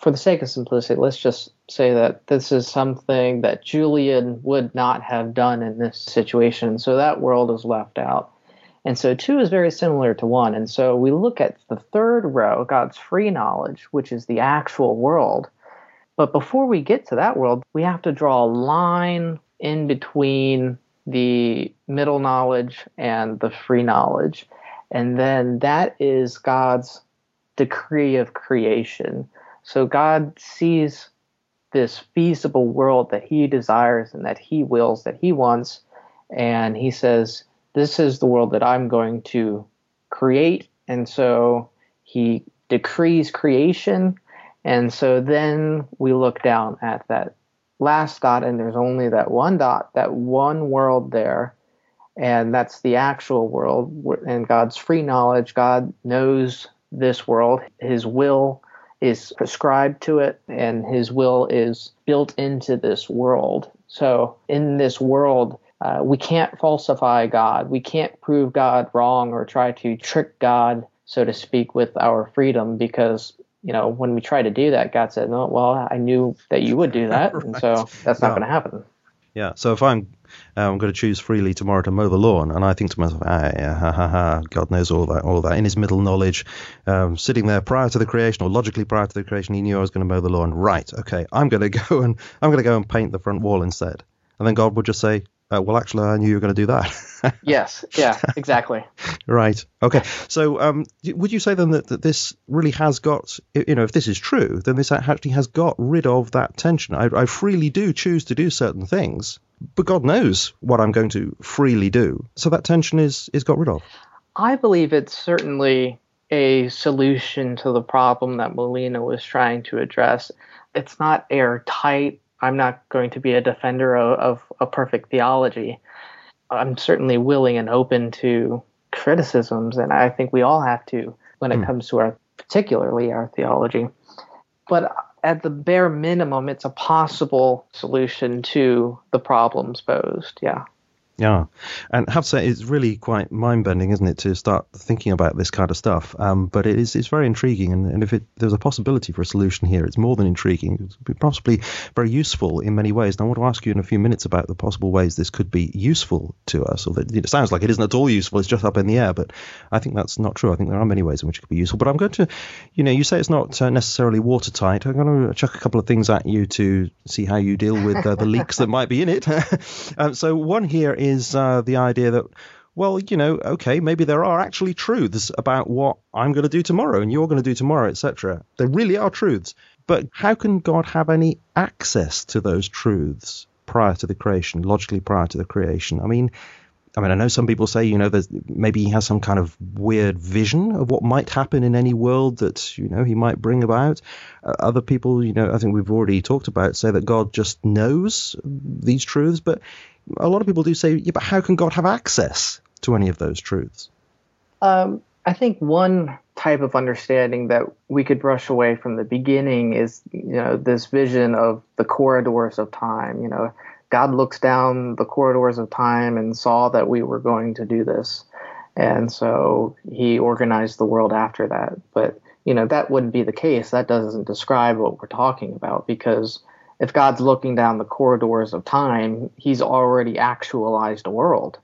For the sake of simplicity, let's just say that this is something that Julian would not have done in this situation. So that world is left out. And so two is very similar to one. And so we look at the third row, God's free knowledge, which is the actual world. But before we get to that world, we have to draw a line in between the middle knowledge and the free knowledge. And then that is God's decree of creation. So God sees this feasible world that he desires and that he wills, that he wants. And he says, This is the world that I'm going to create. And so he decrees creation. And so then we look down at that last dot, and there's only that one dot, that one world there. And that's the actual world. And God's free knowledge, God knows this world. His will is prescribed to it and his will is built into this world. So in this world, uh, we can't falsify God. We can't prove God wrong or try to trick God, so to speak, with our freedom because, you know, when we try to do that, God said, no, well, I knew that you would do that. right. And so that's not no. going to happen. Yeah. So if I'm uh, I'm going to choose freely tomorrow to mow the lawn, and I think to myself, ah, yeah, ha, ha, ha, God knows all that, all that. In his middle knowledge, um, sitting there prior to the creation, or logically prior to the creation, he knew I was going to mow the lawn. Right. Okay. I'm going to go and I'm going to go and paint the front wall instead. And then God would just say, uh, well, actually, I knew you were going to do that. yes. Yeah. Exactly. right. Okay. So, um, would you say then that, that this really has got, you know, if this is true, then this actually has got rid of that tension? I, I freely do choose to do certain things, but God knows what I'm going to freely do. So that tension is is got rid of. I believe it's certainly a solution to the problem that Molina was trying to address. It's not airtight I'm not going to be a defender of, of a perfect theology. I'm certainly willing and open to criticisms, and I think we all have to when it mm. comes to our, particularly our theology. But at the bare minimum, it's a possible solution to the problems posed. Yeah. Yeah, and I have to say it's really quite mind bending, isn't it, to start thinking about this kind of stuff. Um, but it is it's very intriguing, and, and if it, there's a possibility for a solution here, it's more than intriguing. It's possibly very useful in many ways. And I want to ask you in a few minutes about the possible ways this could be useful to us. Or that it sounds like it isn't at all useful; it's just up in the air. But I think that's not true. I think there are many ways in which it could be useful. But I'm going to, you know, you say it's not uh, necessarily watertight. I'm going to chuck a couple of things at you to see how you deal with uh, the leaks that might be in it. um, so one here is is uh, the idea that, well, you know, okay, maybe there are actually truths about what I'm going to do tomorrow and you're going to do tomorrow, etc. There really are truths. But how can God have any access to those truths prior to the creation, logically prior to the creation? I mean, I mean, I know some people say, you know, maybe he has some kind of weird vision of what might happen in any world that, you know, he might bring about. Uh, other people, you know, I think we've already talked about, say that God just knows these truths, but a lot of people do say, yeah, but how can God have access to any of those truths? Um, I think one type of understanding that we could brush away from the beginning is, you know, this vision of the corridors of time. You know, God looks down the corridors of time and saw that we were going to do this. And so he organized the world after that. But, you know, that wouldn't be the case. That doesn't describe what we're talking about because if God's looking down the corridors of time, he's already actualized a world.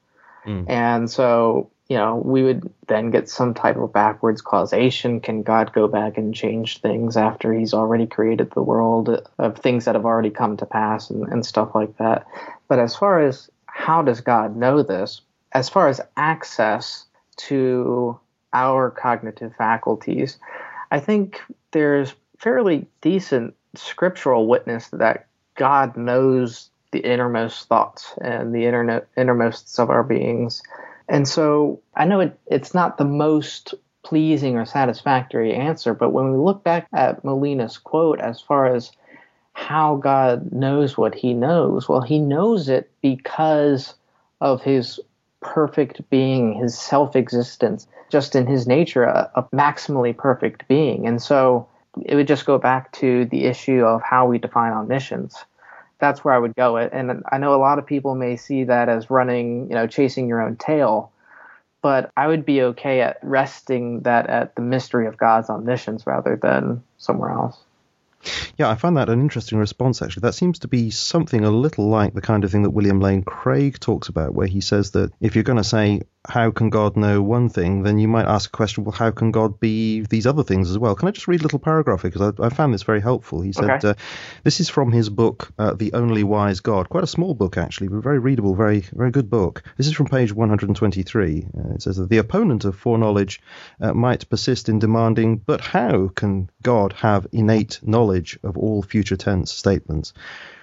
Mm. And so, you know, we would then get some type of backwards causation. Can God go back and change things after he's already created the world of things that have already come to pass and, and stuff like that? But as far as how does God know this, as far as access to our cognitive faculties, I think there's fairly decent scriptural witness that God knows the innermost thoughts and the internet, innermosts of our beings. And so I know it, it's not the most pleasing or satisfactory answer, but when we look back at Molina's quote as far as how God knows what he knows, well, he knows it because of his perfect being, his self existence, just in his nature, a, a maximally perfect being. And so it would just go back to the issue of how we define omniscience. That's where I would go. And I know a lot of people may see that as running, you know, chasing your own tail but I would be okay at resting that at the mystery of God's omniscience rather than somewhere else. Yeah, I find that an interesting response, actually. That seems to be something a little like the kind of thing that William Lane Craig talks about, where he says that if you're going to say, how can God know one thing, then you might ask a question, well, how can God be these other things as well? Can I just read a little paragraph here? Because I, I, found this very helpful. He said, okay. uh, this is from his book, uh, The Only Wise God. Quite a small book, actually, but very readable, very, very good book. This is from page 123. Uh, it says that the opponent of foreknowledge uh, might persist in demanding, but how can God have innate knowledge of all future tense statements?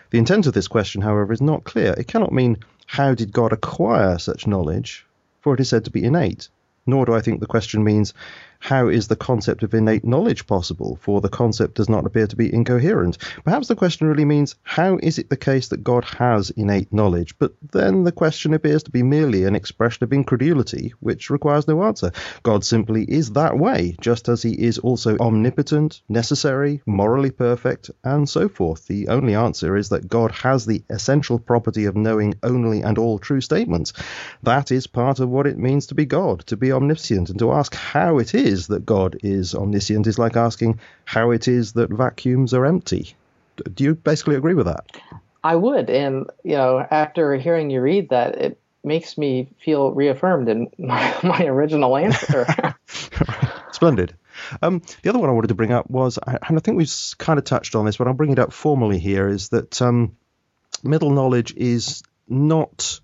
The intent of this question, however, is not clear. It cannot mean how did God acquire such knowledge, for it is said to be innate. Nor do I think the question means how is the concept of innate knowledge possible? For the concept does not appear to be incoherent. Perhaps the question really means how is it the case that God has innate knowledge? But then the question appears to be merely an expression of incredulity, which requires no answer. God simply is that way, just as he is also omnipotent, necessary, morally perfect, and so forth. The only answer is that God has the essential property of knowing only and all true statements. That is part of what it means to be God, to be omniscient, and to ask how it is is that God is omniscient is like asking how it is that vacuums are empty. Do you basically agree with that? I would. And, you know, after hearing you read that, it makes me feel reaffirmed in my, my original answer. Splendid. Um, the other one I wanted to bring up was, and I think we've kind of touched on this, but I'll bring it up formally here, is that um, middle knowledge is not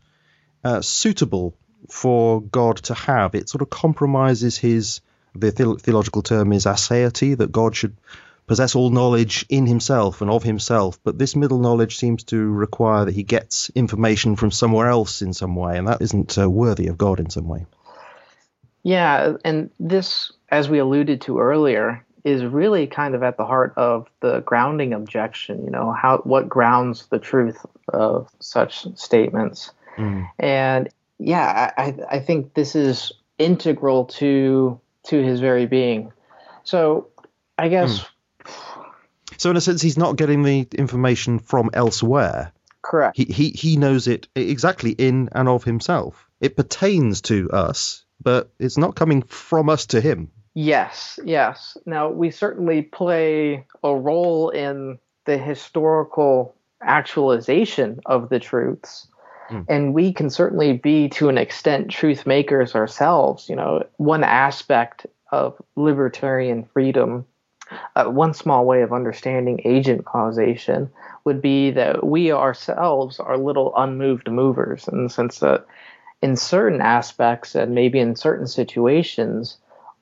uh, suitable for God to have. It sort of compromises his the theological term is aseity, that God should possess all knowledge in himself and of himself. But this middle knowledge seems to require that he gets information from somewhere else in some way, and that isn't uh, worthy of God in some way. Yeah, and this, as we alluded to earlier, is really kind of at the heart of the grounding objection. You know, how what grounds the truth of such statements, mm. and yeah, I, I think this is integral to to his very being. So I guess. Hmm. So in a sense, he's not getting the information from elsewhere. Correct. He, he he knows it exactly in and of himself. It pertains to us, but it's not coming from us to him. Yes, yes. Now we certainly play a role in the historical actualization of the truths. Mm. And we can certainly be, to an extent, truth makers ourselves. You know, one aspect of libertarian freedom, uh, one small way of understanding agent causation would be that we ourselves are little unmoved movers in the sense that in certain aspects and maybe in certain situations,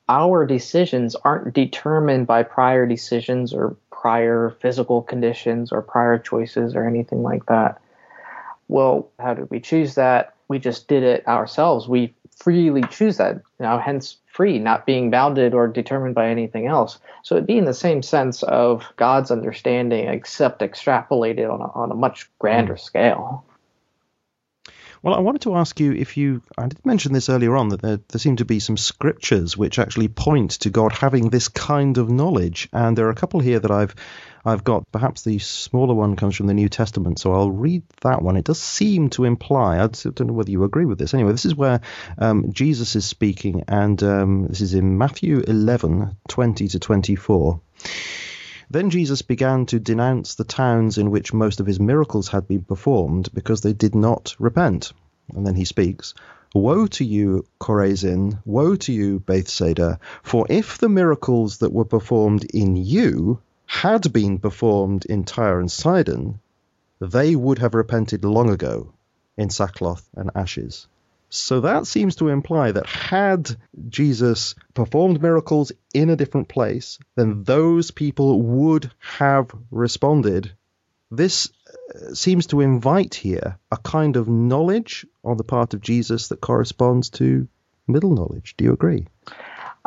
our decisions aren't determined by prior decisions or prior physical conditions or prior choices or anything like that. Well, how did we choose that? We just did it ourselves. We freely choose that. Now, hence free, not being bounded or determined by anything else. So it'd be in the same sense of God's understanding, except extrapolated on a, on a much grander mm. scale. Well, I wanted to ask you if you, I did mention this earlier on, that there, there seem to be some scriptures which actually point to God having this kind of knowledge. And there are a couple here that I've I've got perhaps the smaller one comes from the New Testament, so I'll read that one. It does seem to imply, I don't know whether you agree with this. Anyway, this is where um, Jesus is speaking, and um, this is in Matthew 11 20 to 24. Then Jesus began to denounce the towns in which most of his miracles had been performed because they did not repent. And then he speaks. Woe to you, Chorazin! Woe to you, Bethsaida! For if the miracles that were performed in you had been performed in Tyre and Sidon, they would have repented long ago in sackcloth and ashes. So that seems to imply that had Jesus performed miracles in a different place, then those people would have responded. This uh, seems to invite here a kind of knowledge on the part of Jesus that corresponds to middle knowledge. Do you agree?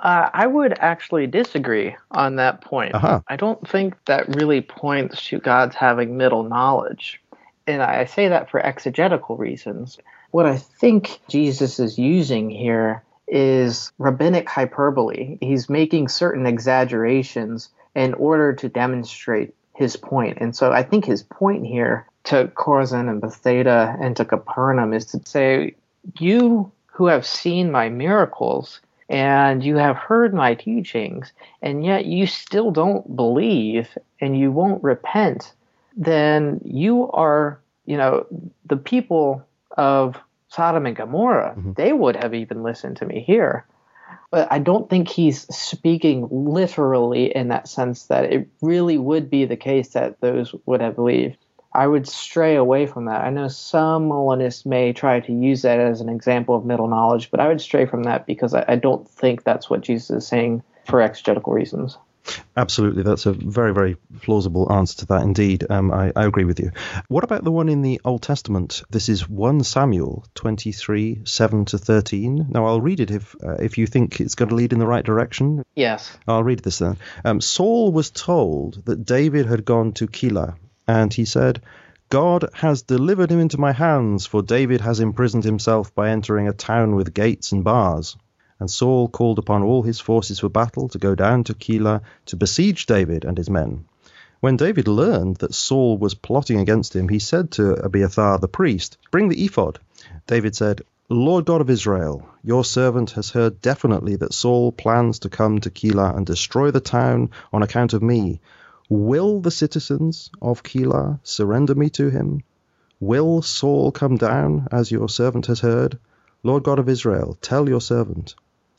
Uh, I would actually disagree on that point. Uh-huh. I don't think that really points to God's having middle knowledge. And I say that for exegetical reasons. What I think Jesus is using here is rabbinic hyperbole. He's making certain exaggerations in order to demonstrate his point. And so I think his point here to Chorazin and Bethsaida and to Capernaum is to say, You who have seen my miracles and you have heard my teachings, and yet you still don't believe and you won't repent, then you are, you know, the people of Sodom and Gomorrah, mm-hmm. they would have even listened to me here. But I don't think he's speaking literally in that sense that it really would be the case that those would have believed. I would stray away from that. I know some Molinists may try to use that as an example of middle knowledge, but I would stray from that because I, I don't think that's what Jesus is saying for exegetical reasons. Absolutely, that's a very, very plausible answer to that indeed. Um, I, I, agree with you. What about the one in the Old Testament? This is 1 Samuel 23, 7 to 13. Now, I'll read it if, uh, if you think it's going to lead in the right direction. Yes. I'll read this then. Um, Saul was told that David had gone to Keilah, and he said, God has delivered him into my hands, for David has imprisoned himself by entering a town with gates and bars. And Saul called upon all his forces for battle to go down to Keilah to besiege David and his men. When David learned that Saul was plotting against him, he said to Abiathar the priest, Bring the ephod. David said, Lord God of Israel, your servant has heard definitely that Saul plans to come to Keilah and destroy the town on account of me. Will the citizens of Keilah surrender me to him? Will Saul come down, as your servant has heard? Lord God of Israel, tell your servant.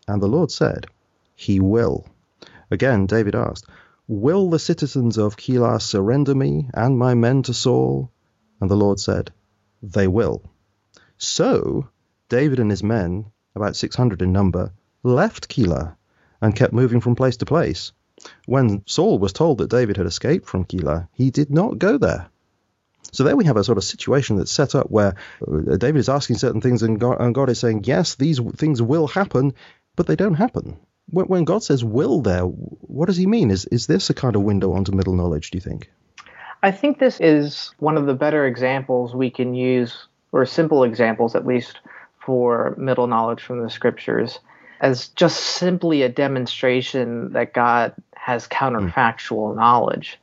And the Lord said, He will. Again David asked, Will the citizens of Keilah surrender me and my men to Saul? And the Lord said, They will. So David and his men, about 600 in number, left Keilah and kept moving from place to place. When Saul was told that David had escaped from Keilah, he did not go there. So there we have a sort of situation that's set up where uh, David is asking certain things and God, and God is saying, yes, these things will happen but they don't happen. When, when God says will there, what does he mean? Is, is this a kind of window onto middle knowledge, do you think? I think this is one of the better examples we can use, or simple examples at least, for middle knowledge from the scriptures as just simply a demonstration that God has counterfactual mm. knowledge.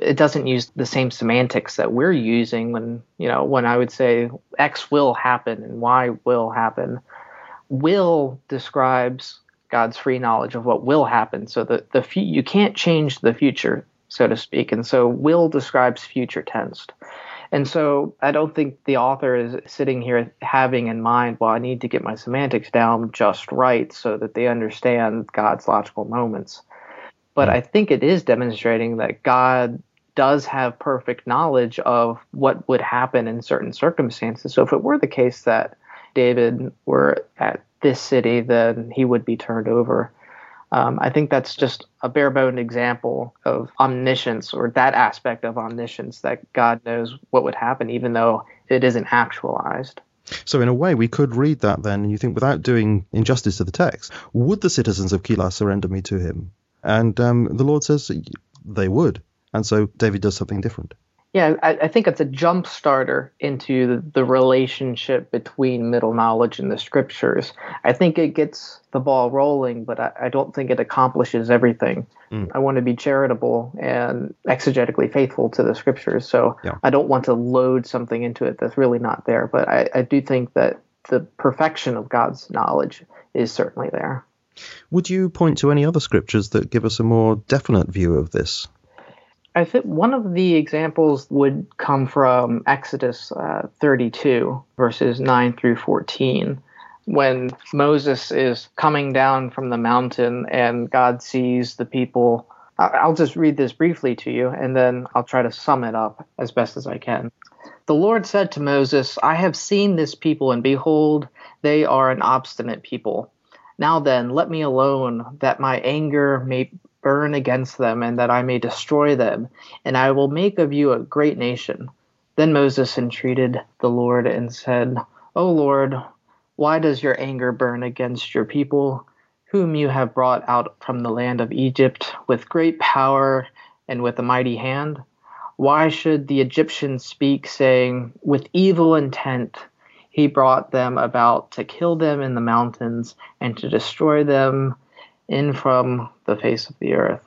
It doesn't use the same semantics that we're using when, you know, when I would say X will happen and Y will happen will describes God's free knowledge of what will happen. So the the you can't change the future, so to speak, and so will describes future tense. And so I don't think the author is sitting here having in mind, well, I need to get my semantics down just right so that they understand God's logical moments. But I think it is demonstrating that God does have perfect knowledge of what would happen in certain circumstances. So if it were the case that David were at this city, then he would be turned over. Um, I think that's just a bare bone example of omniscience or that aspect of omniscience that God knows what would happen, even though it isn't actualized. So, in a way, we could read that then, you think, without doing injustice to the text, would the citizens of Keilah surrender me to him? And um, the Lord says they would. And so David does something different yeah, I, I, think it's a jump starter into the, the, relationship between middle knowledge and the scriptures. I think it gets the ball rolling, but I, I don't think it accomplishes everything. Mm. I want to be charitable and exegetically faithful to the scriptures, so yeah. I don't want to load something into it that's really not there. But I, I do think that the perfection of God's knowledge is certainly there. Would you point to any other scriptures that give us a more definite view of this? I think one of the examples would come from Exodus uh, 32, verses 9 through 14, when Moses is coming down from the mountain and God sees the people. I'll just read this briefly to you and then I'll try to sum it up as best as I can. The Lord said to Moses, I have seen this people, and behold, they are an obstinate people. Now then, let me alone, that my anger may burn against them, and that I may destroy them, and I will make of you a great nation. Then Moses entreated the Lord and said, O Lord, why does your anger burn against your people, whom you have brought out from the land of Egypt with great power and with a mighty hand? Why should the Egyptians speak, saying, With evil intent, he brought them about to kill them in the mountains and to destroy them in from the face of the earth.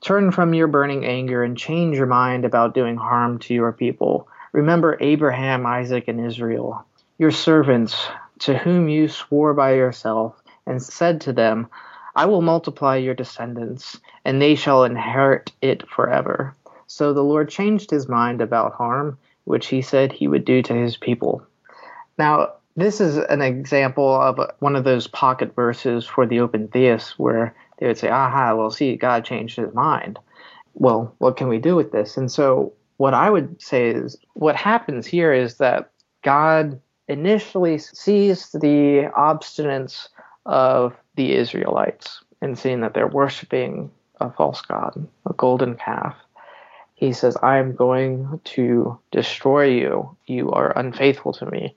Turn from your burning anger and change your mind about doing harm to your people. Remember Abraham, Isaac, and Israel, your servants, to whom you swore by yourself, and said to them, I will multiply your descendants, and they shall inherit it forever. So the Lord changed his mind about harm, which he said he would do to his people. Now, this is an example of one of those pocket verses for the open theists where they would say, aha, well, see, God changed his mind. Well, what can we do with this? And so, what I would say is what happens here is that God initially sees the obstinance of the Israelites and seeing that they're worshiping a false god, a golden calf. He says, I am going to destroy you. You are unfaithful to me.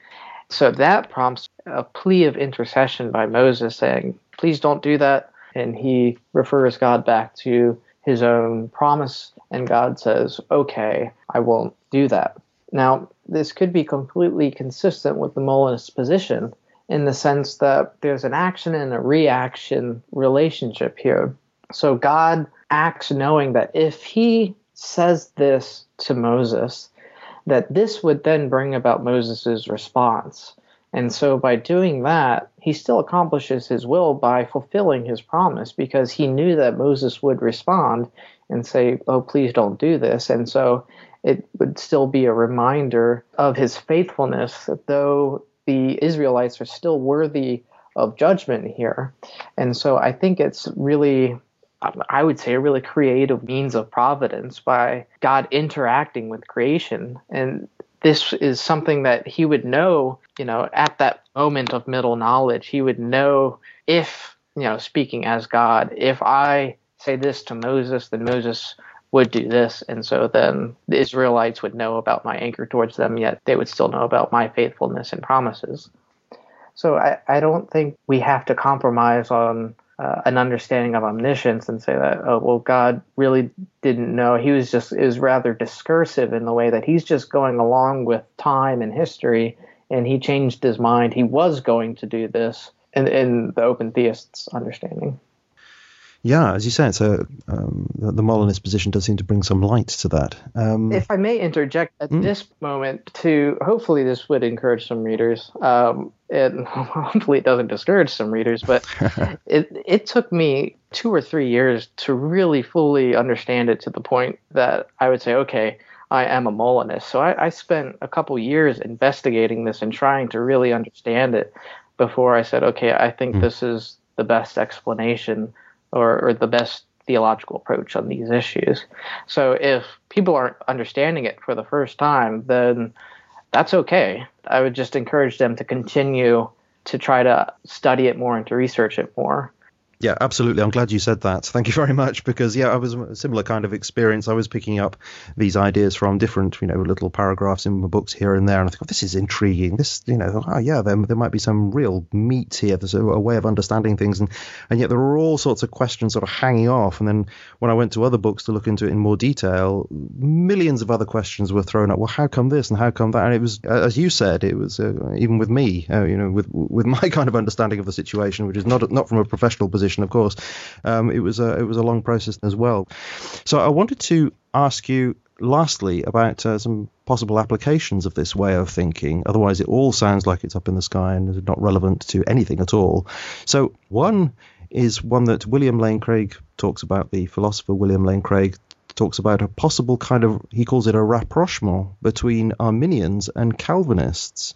So that prompts a plea of intercession by Moses saying, Please don't do that and he refers God back to his own promise, and God says, Okay, I won't do that. Now, this could be completely consistent with the Molinist position in the sense that there's an action and a reaction relationship here. So God acts knowing that if he says this to Moses, that this would then bring about Moses' response. And so by doing that, he still accomplishes his will by fulfilling his promise because he knew that Moses would respond and say, Oh, please don't do this. And so it would still be a reminder of his faithfulness, that though the Israelites are still worthy of judgment here. And so I think it's really Um, I would say a really creative means of providence by God interacting with creation and this is something that he would know, you know, at that moment of middle knowledge, he would know if, you know, speaking as God, if I say this to Moses, then Moses would do this. And so then the Israelites would know about my anger towards them, yet they would still know about my faithfulness and promises. So I, I don't think we have to compromise on uh, an understanding of omniscience and say that oh well God really didn't know. He was just is rather discursive in the way that he's just going along with time and history and he changed his mind. He was going to do this in, in the open theists understanding yeah, as you say, it's a um, the, Molinist position does seem to bring some light to that. Um, if I may interject at mm. this moment, to hopefully this would encourage some readers, um, and hopefully it doesn't discourage some readers, but it it took me two or three years to really fully understand it to the point that I would say, okay, I am a Molinist. So I, I spent a couple years investigating this and trying to really understand it before I said, okay, I think mm. this is the best explanation or, or the best theological approach on these issues. So if people aren't understanding it for the first time, then that's okay. I would just encourage them to continue to try to study it more and to research it more. Yeah, absolutely. I'm glad you said that. Thank you very much because yeah, I was a similar kind of experience. I was picking up these ideas from different, you know, little paragraphs in my books here and there, and I thought, oh, this is intriguing. This, you know, oh yeah, there, there might be some real meat here. There's a, a, way of understanding things, and and yet there are all sorts of questions sort of hanging off. And then when I went to other books to look into it in more detail, millions of other questions were thrown up. Well, how come this and how come that? And it was, as you said, it was uh, even with me, uh, you know, with with my kind of understanding of the situation, which is not not from a professional position of course. Um, it was a it was a long process as well. So I wanted to ask you lastly about uh, some possible applications of this way of thinking. Otherwise, it all sounds like it's up in the sky and not relevant to anything at all. So one is one that William Lane Craig talks about. The philosopher William Lane Craig talks about a possible kind of, he calls it a rapprochement between Arminians and Calvinists.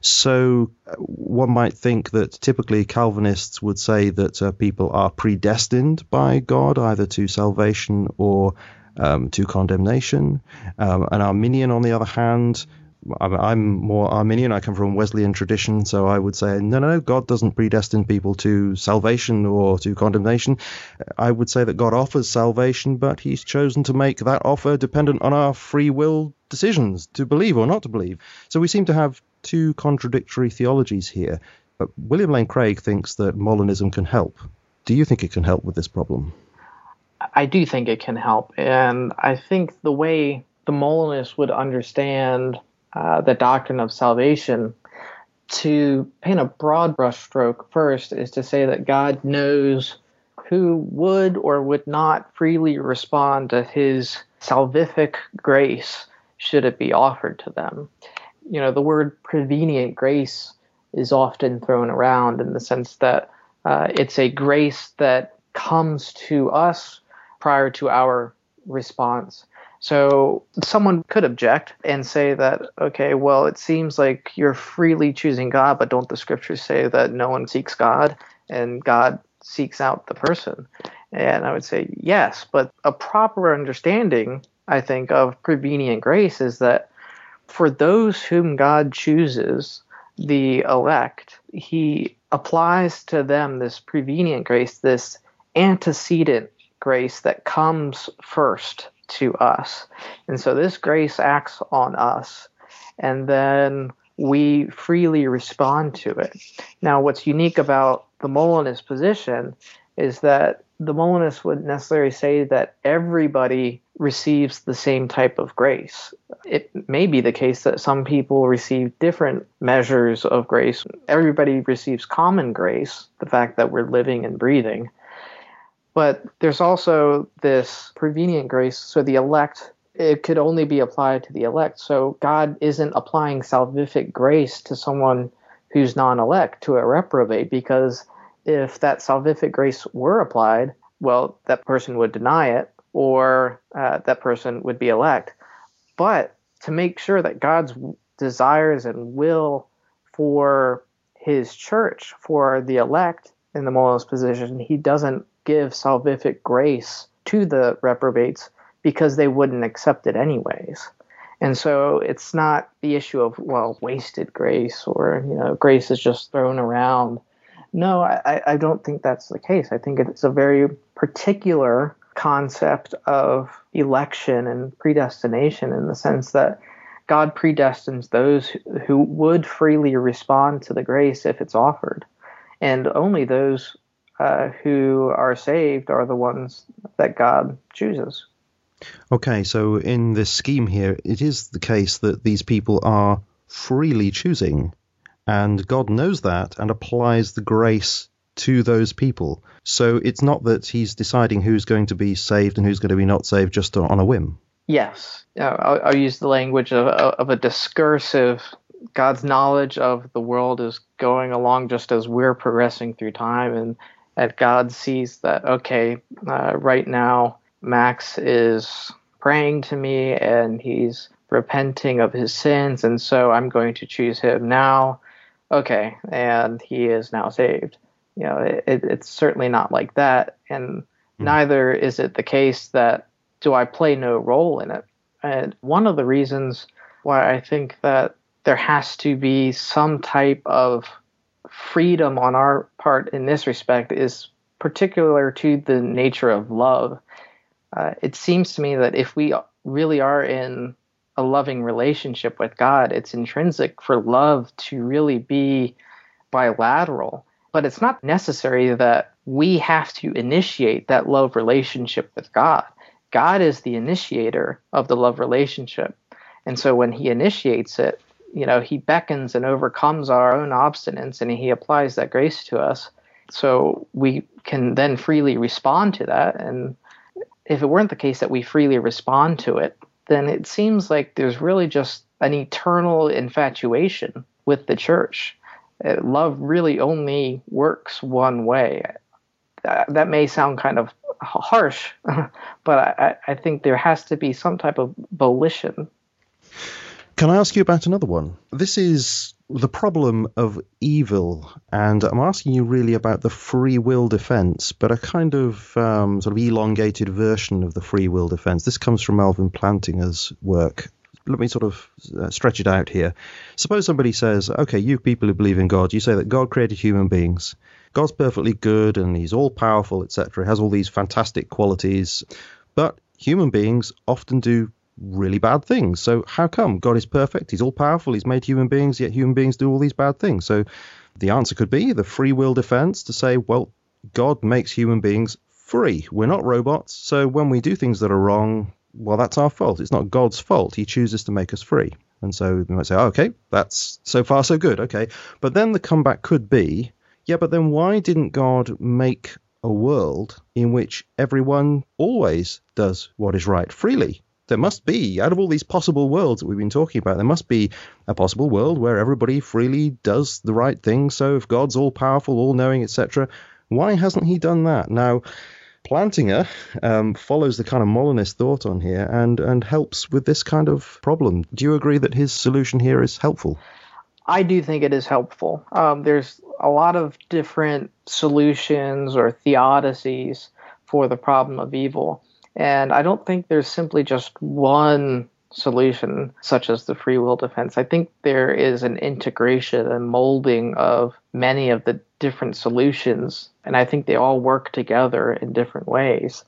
So uh, one might think that typically Calvinists would say that uh, people are predestined by God either to salvation or um, to condemnation. Um, an Arminian, on the other hand, I'm more Arminian. I come from Wesleyan tradition, so I would say no, no, no. God doesn't predestine people to salvation or to condemnation. I would say that God offers salvation, but He's chosen to make that offer dependent on our free will decisions to believe or not to believe. So we seem to have two contradictory theologies here. But William Lane Craig thinks that Molinism can help. Do you think it can help with this problem? I do think it can help, and I think the way the Molinists would understand uh, the doctrine of salvation to paint a broad brushstroke first is to say that God knows who would or would not freely respond to his salvific grace should it be offered to them. You know, the word prevenient grace is often thrown around in the sense that uh, it's a grace that comes to us prior to our response. So someone could object and say that, okay, well, it seems like you're freely choosing God, but don't the scriptures say that no one seeks God and God seeks out the person? And I would say yes, but a proper understanding, I think, of prevenient grace is that for those whom God chooses, the elect, he applies to them this prevenient grace, this antecedent grace that comes first to us. And so this grace acts on us, and then we freely respond to it. Now, what's unique about the Molinist position is that the Molinists would necessarily say that everybody receives the same type of grace. It may be the case that some people receive different measures of grace. Everybody receives common grace, the fact that we're living and breathing. But there's also this prevenient grace. So the elect, it could only be applied to the elect. So God isn't applying salvific grace to someone who's non elect, to a reprobate, because if that salvific grace were applied, well, that person would deny it or uh, that person would be elect. But to make sure that God's desires and will for his church, for the elect in the Molinist position, he doesn't give salvific grace to the reprobates because they wouldn't accept it anyways. And so it's not the issue of, well, wasted grace or, you know, grace is just thrown around. No, I, I don't think that's the case. I think it's a very particular concept of election and predestination in the sense that God predestines those who would freely respond to the grace if it's offered, and only those uh, who are saved are the ones that God chooses. Okay, so in this scheme here, it is the case that these people are freely choosing, and God knows that and applies the grace to those people. So it's not that He's deciding who's going to be saved and who's going to be not saved just on a whim. Yes, I'll, I'll use the language of, of a discursive God's knowledge of the world is going along just as we're progressing through time, and that God sees that, okay, uh, right now Max is praying to me and he's repenting of his sins, and so I'm going to choose him now. Okay, and he is now saved. You know, it, it's certainly not like that, and mm. neither is it the case that do I play no role in it. And one of the reasons why I think that there has to be some type of freedom on our part in this respect is particular to the nature of love. Uh, it seems to me that if we really are in a loving relationship with God, it's intrinsic for love to really be bilateral. But it's not necessary that we have to initiate that love relationship with God. God is the initiator of the love relationship. And so when he initiates it, you know, he beckons and overcomes our own obstinance and he applies that grace to us. So we can then freely respond to that. And if it weren't the case that we freely respond to it, then it seems like there's really just an eternal infatuation with the church. Uh, love really only works one way. That, that may sound kind of harsh, but I, I think there has to be some type of volition can I ask you about another one? This is the problem of evil, and I'm asking you really about the free will defense, but a kind of um, sort of elongated version of the free will defense. This comes from Alvin Plantinga's work. Let me sort of uh, stretch it out here. Suppose somebody says, okay, you people who believe in God, you say that God created human beings. God's perfectly good and he's all powerful, etc. He has all these fantastic qualities, but human beings often do really bad things. So how come God is perfect? He's all powerful. He's made human beings, yet human beings do all these bad things. So the answer could be the free will defense to say, well, God makes human beings free. We're not robots. So when we do things that are wrong, well, that's our fault. It's not God's fault. He chooses to make us free. And so we might say, oh, okay, that's so far so good. Okay. But then the comeback could be, yeah, but then why didn't God make a world in which everyone always does what is right freely? There must be, out of all these possible worlds that we've been talking about, there must be a possible world where everybody freely does the right thing. So if God's all powerful, all knowing, etc., why hasn't he done that? Now, Plantinga um, follows the kind of Molinist thought on here and, and helps with this kind of problem. Do you agree that his solution here is helpful? I do think it is helpful. Um, there's a lot of different solutions or theodicies for the problem of evil. And I don't think there's simply just one solution, such as the free will defense. I think there is an integration and molding of many of the different solutions, and I think they all work together in different ways.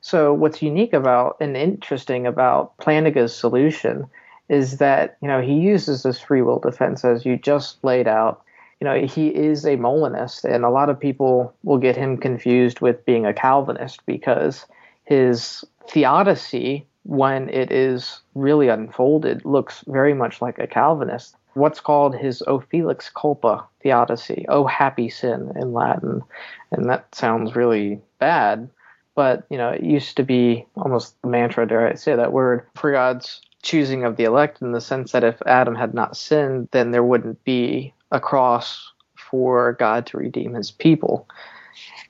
So, what's unique about and interesting about Plantinga's solution is that you know he uses this free will defense as you just laid out. You know, he is a Molinist, and a lot of people will get him confused with being a Calvinist because his theodicy when it is really unfolded, looks very much like a Calvinist. What's called his O Felix Culpa theodicy, O happy sin in Latin. And that sounds really bad, but you know, it used to be almost the mantra, dare I say that word, for God's choosing of the elect in the sense that if Adam had not sinned, then there wouldn't be a cross for God to redeem his people.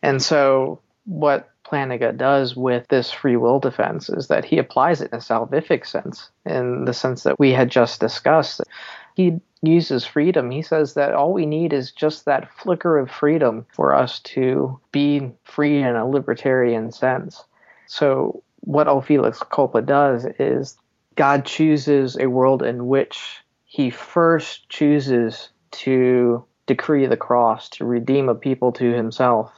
And so what Plantinga does with this free will defense is that he applies it in a salvific sense, in the sense that we had just discussed. He uses freedom. He says that all we need is just that flicker of freedom for us to be free in a libertarian sense. So, what O Felix Culpa does is God chooses a world in which he first chooses to decree the cross, to redeem a people to himself.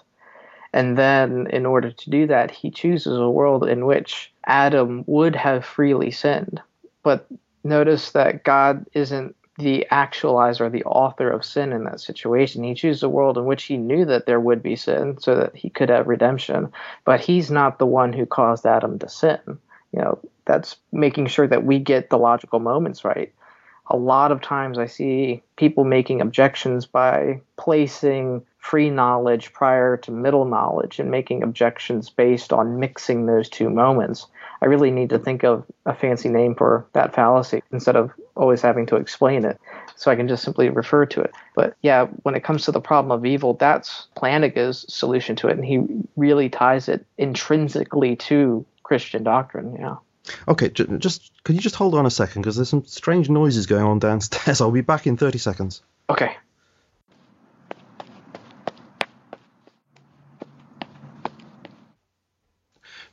And then, in order to do that, he chooses a world in which Adam would have freely sinned. But notice that God isn't the actualizer, the author of sin in that situation. He chooses a world in which he knew that there would be sin so that he could have redemption. But he's not the one who caused Adam to sin. You know, that's making sure that we get the logical moments right. A lot of times I see people making objections by placing free knowledge prior to middle knowledge and making objections based on mixing those two moments. I really need to think of a fancy name for that fallacy instead of always having to explain it. So I can just simply refer to it. But yeah, when it comes to the problem of evil, that's Plantinga's solution to it. And he really ties it intrinsically to Christian doctrine. Yeah. Okay, just could you just hold on a second because there's some strange noises going on downstairs. I'll be back in 30 seconds. Okay.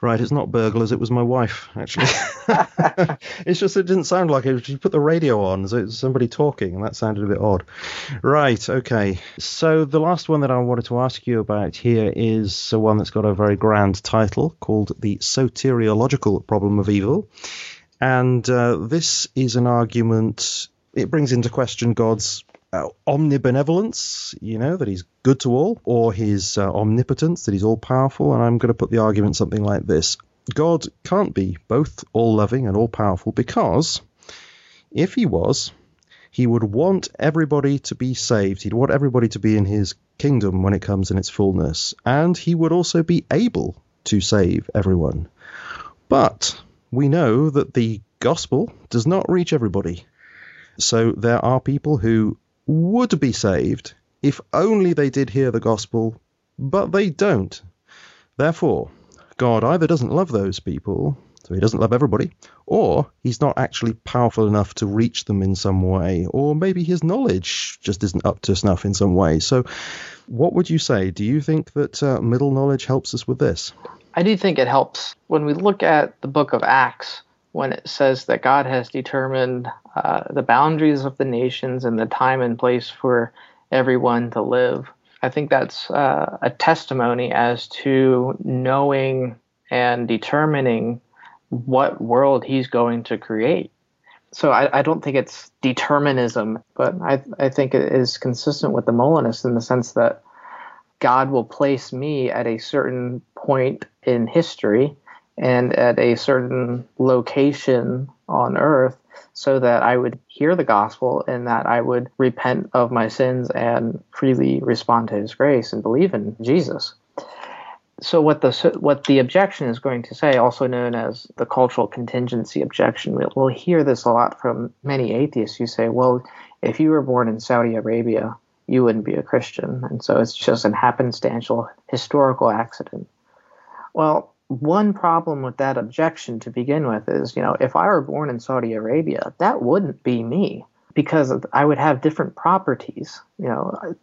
Right, it's not burglars. It was my wife, actually. it's just it didn't sound like it. She put the radio on, so it's somebody talking, and that sounded a bit odd. Right, okay. So the last one that I wanted to ask you about here is one that's got a very grand title called the soteriological problem of evil, and uh, this is an argument. It brings into question God's uh, omnibenevolence, you know, that he's good to all, or his uh, omnipotence, that he's all powerful. And I'm going to put the argument something like this God can't be both all loving and all powerful because if he was, he would want everybody to be saved. He'd want everybody to be in his kingdom when it comes in its fullness. And he would also be able to save everyone. But we know that the gospel does not reach everybody. So there are people who would be saved if only they did hear the gospel, but they don't. Therefore, God either doesn't love those people, so he doesn't love everybody, or he's not actually powerful enough to reach them in some way, or maybe his knowledge just isn't up to snuff in some way. So, what would you say? Do you think that uh, middle knowledge helps us with this? I do think it helps. When we look at the book of Acts, when it says that God has determined uh, the boundaries of the nations and the time and place for everyone to live. I think that's uh, a testimony as to knowing and determining what world he's going to create. So I, I don't think it's determinism, but I, I think it is consistent with the Molinists in the sense that God will place me at a certain point in history and at a certain location on earth so that I would hear the gospel and that I would repent of my sins and freely respond to his grace and believe in Jesus. So what the what the objection is going to say, also known as the cultural contingency objection, we'll, hear this a lot from many atheists who say, well, if you were born in Saudi Arabia, you wouldn't be a Christian, and so it's just an happenstantial historical accident. Well, one problem with that objection to begin with is, you know, if I were born in Saudi Arabia, that wouldn't be me because I would have different properties. You know,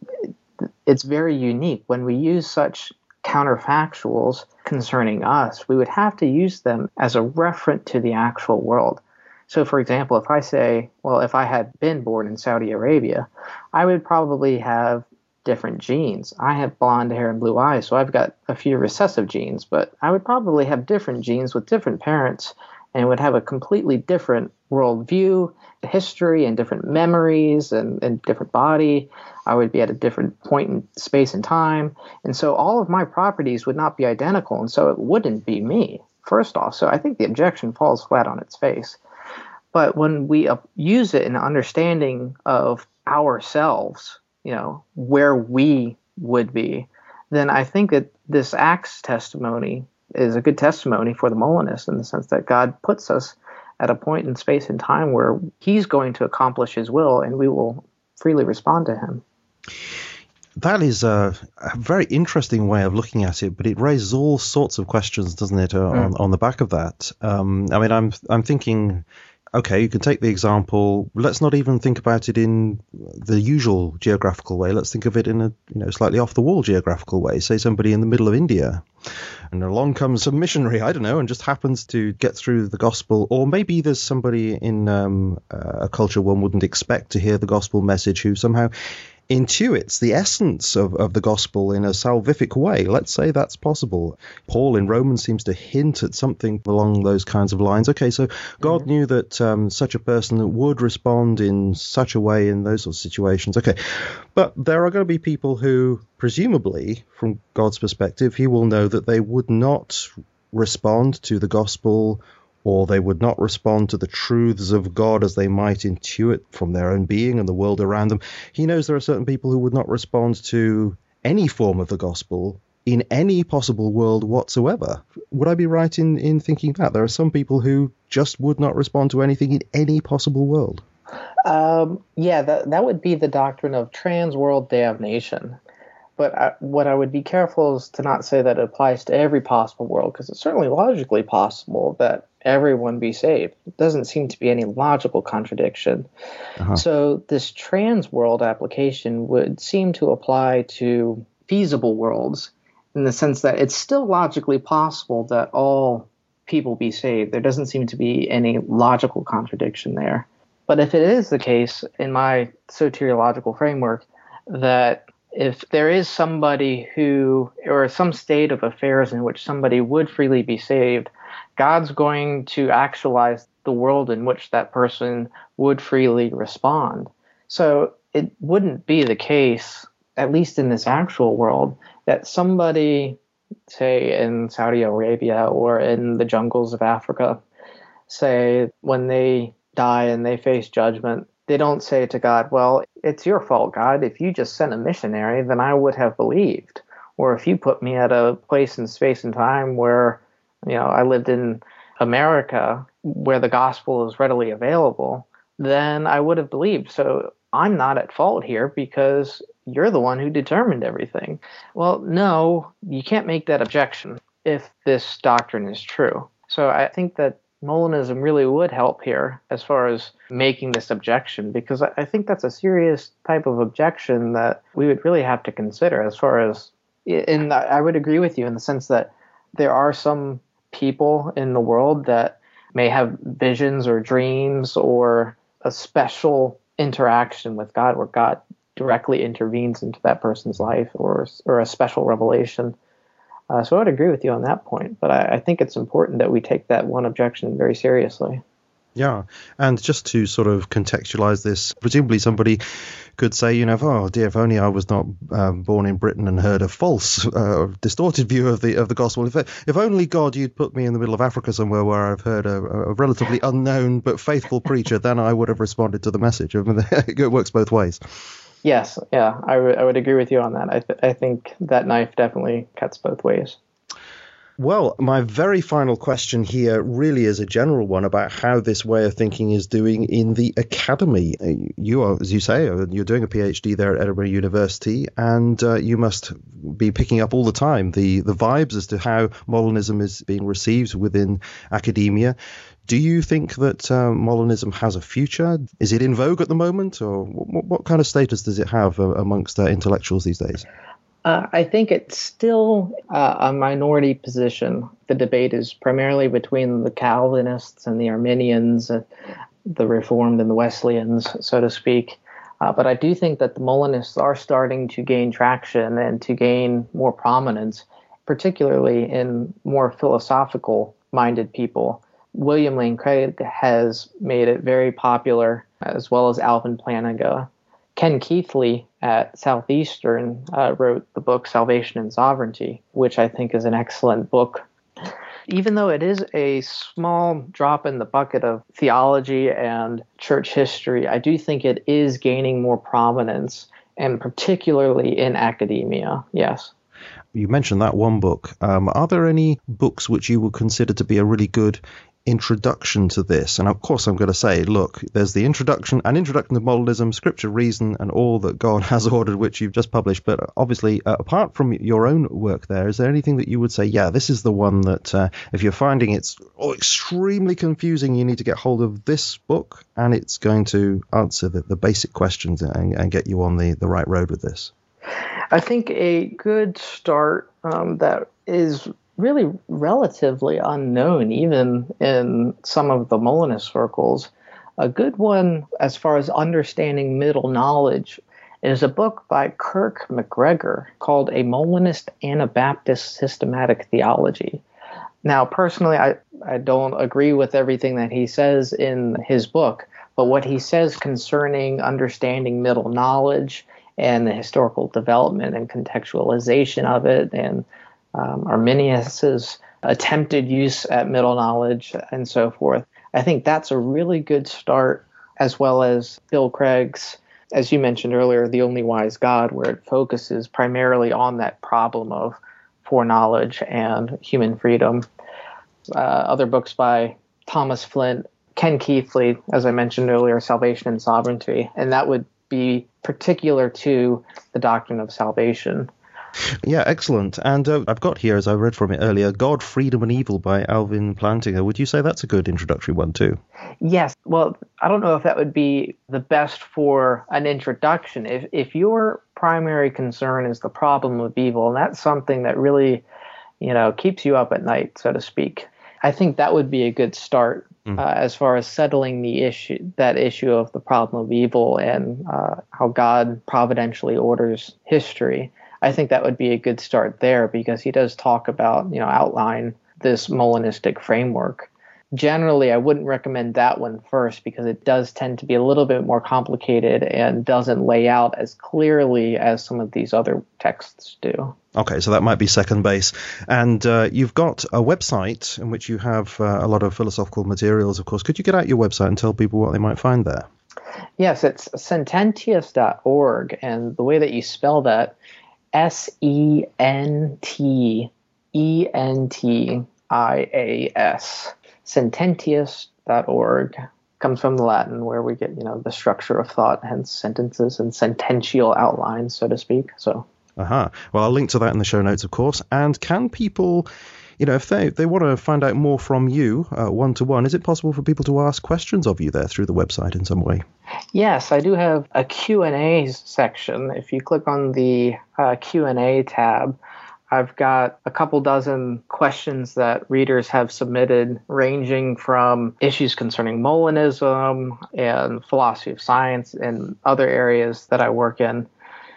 it's very unique. When we use such counterfactuals concerning us, we would have to use them as a referent to the actual world. So, for example, if I say, well, if I had been born in Saudi Arabia, I would probably have different genes. I have blonde hair and blue eyes, so I've got a few recessive genes, but I would probably have different genes with different parents and would have a completely different worldview, history, and different memories and, and different body. I would be at a different point in space and time. And so all of my properties would not be identical, and so it wouldn't be me, first off. So I think the objection falls flat on its face. But when we use it in understanding of ourselves, you know, where we would be, then I think that this Acts testimony is a good testimony for the Molinist in the sense that God puts us at a point in space and time where He's going to accomplish His will, and we will freely respond to Him. That is a, a, very interesting way of looking at it, but it raises all sorts of questions, doesn't it, uh, mm. on, on the back of that? Um, I mean, I'm I'm thinking okay, you can take the example. Let's not even think about it in the usual geographical way. Let's think of it in a you know slightly off the wall geographical way. Say somebody in the middle of India, and along comes a missionary. I don't know, and just happens to get through the gospel, or maybe there's somebody in um, a culture one wouldn't expect to hear the gospel message who somehow intuits the essence of, of the gospel in a salvific way. Let's say that's possible. Paul in Romans seems to hint at something along those kinds of lines. Okay, so God mm-hmm. knew that um, such a person would respond in such a way in those sorts of situations. Okay, but there are going to be people who, presumably, from God's perspective, He will know that they would not respond to the gospel or they would not respond to the truths of God as they might intuit from their own being and the world around them. He knows there are certain people who would not respond to any form of the gospel in any possible world whatsoever. Would I be right in, in thinking that? There are some people who just would not respond to anything in any possible world. Um, yeah, that, that would be the doctrine of trans world damnation. But I, what I would be careful is to not say that it applies to every possible world, because it's certainly logically possible that everyone be saved. It doesn't seem to be any logical contradiction. Uh-huh. So, this trans world application would seem to apply to feasible worlds in the sense that it's still logically possible that all people be saved. There doesn't seem to be any logical contradiction there. But if it is the case, in my soteriological framework, that if there is somebody who, or some state of affairs in which somebody would freely be saved, God's going to actualize the world in which that person would freely respond. So it wouldn't be the case, at least in this actual world, that somebody, say in Saudi Arabia or in the jungles of Africa, say when they die and they face judgment, they don't say to God, Well, it's your fault, God. If you just sent a missionary, then I would have believed. Or if you put me at a place in space and time where you know, I lived in America where the gospel is readily available, then I would have believed. So I'm not at fault here because you're the one who determined everything. Well, no, you can't make that objection if this doctrine is true. So I think that Molinism really would help here as far as making this objection because I think that's a serious type of objection that we would really have to consider as far as and I would agree with you in the sense that there are some people in the world that may have visions or dreams or a special interaction with God where God directly intervenes into that person's life or or a special revelation. Uh, so I would agree with you on that point, but I, I, think it's important that we take that one objection very seriously. Yeah, and just to sort of contextualize this, presumably somebody could say, you know, oh dear, if only I was not um, born in Britain and heard a false, uh, distorted view of the of the gospel. If if only God you'd put me in the middle of Africa somewhere where I've heard a, a relatively unknown but faithful preacher, then I would have responded to the message. I mean, it works both ways. Yes, yeah, I, w- I would agree with you on that. I, th- I think that knife definitely cuts both ways. Well, my very final question here really is a general one about how this way of thinking is doing in the academy. You are, as you say, you're doing a PhD there at Edinburgh University, and uh, you must be picking up all the time the, the vibes as to how Molinism is being received within academia. Do you think that uh, Molinism has a future? Is it in vogue at the moment, or what, what kind of status does it have uh, amongst uh, intellectuals these days? Uh, I think it's still uh, a minority position. The debate is primarily between the Calvinists and the Arminians, uh, the Reformed and the Wesleyans, so to speak. Uh, but I do think that the Molinists are starting to gain traction and to gain more prominence, particularly in more philosophical minded people. William Lane Craig has made it very popular, as well as Alvin Plantinga. Ken Keathley at Southeastern uh, wrote the book Salvation and Sovereignty, which I think is an excellent book. Even though it is a small drop in the bucket of theology and church history, I do think it is gaining more prominence, and particularly in academia. Yes. You mentioned that one book. Um, are there any books which you would consider to be a really good introduction to this. And of course, I'm going to say, look, there's the introduction, an introduction to Molinism, Scripture, Reason, and all that God has ordered, which you've just published. But obviously, uh, apart from your own work there, is there anything that you would say, yeah, this is the one that uh, if you're finding it's extremely confusing, you need to get hold of this book and it's going to answer the, the basic questions and, and get you on the, the right road with this? I think a good start um, that is really relatively unknown, even in some of the Molinist circles. A good one, as far as understanding middle knowledge, is a book by Kirk MacGregor called A Molinist Anabaptist Systematic Theology. Now, personally, I, I don't agree with everything that he says in his book, but what he says concerning understanding middle knowledge and the historical development and contextualization of it and um, Arminius's attempted use at middle knowledge and so forth. I think that's a really good start, as well as Bill Craig's, as you mentioned earlier, The Only Wise God, where it focuses primarily on that problem of foreknowledge and human freedom. Uh, other books by Thomas Flint, Ken Keathley, as I mentioned earlier, Salvation and Sovereignty, and that would be particular to the doctrine of salvation. Yeah, excellent. And uh, I've got here, as I read from it earlier, God, Freedom and Evil by Alvin Plantinga. Would you say that's a good introductory one, too? Yes. Well, I don't know if that would be the best for an introduction. If, if your primary concern is the problem of evil, and that's something that really, you know, keeps you up at night, so to speak, I think that would be a good start mm. uh, as far as settling the issue, that issue of the problem of evil and uh, how God providentially orders history. I think that would be a good start there because he does talk about, you know, outline this Molinistic framework. Generally, I wouldn't recommend that one first because it does tend to be a little bit more complicated and doesn't lay out as clearly as some of these other texts do. Okay, so that might be second base. And uh, you've got a website in which you have uh, a lot of philosophical materials, of course. Could you get out your website and tell people what they might find there? Yes, it's sententias.org. And the way that you spell that S E N T E N T I A S. Sententias.org comes from the Latin where we get, you know, the structure of thought, hence sentences and sentential outlines, so to speak. So. Aha. Uh-huh. Well, I'll link to that in the show notes, of course. And can people you know, if they, they want to find out more from you one to one, is it possible for people to ask questions of you there through the website in some way? Yes, I do have a Q&A section. If you click on the uh, Q&A tab, I've got a couple dozen questions that readers have submitted, ranging from issues concerning Molinism and philosophy of science and other areas that I work in.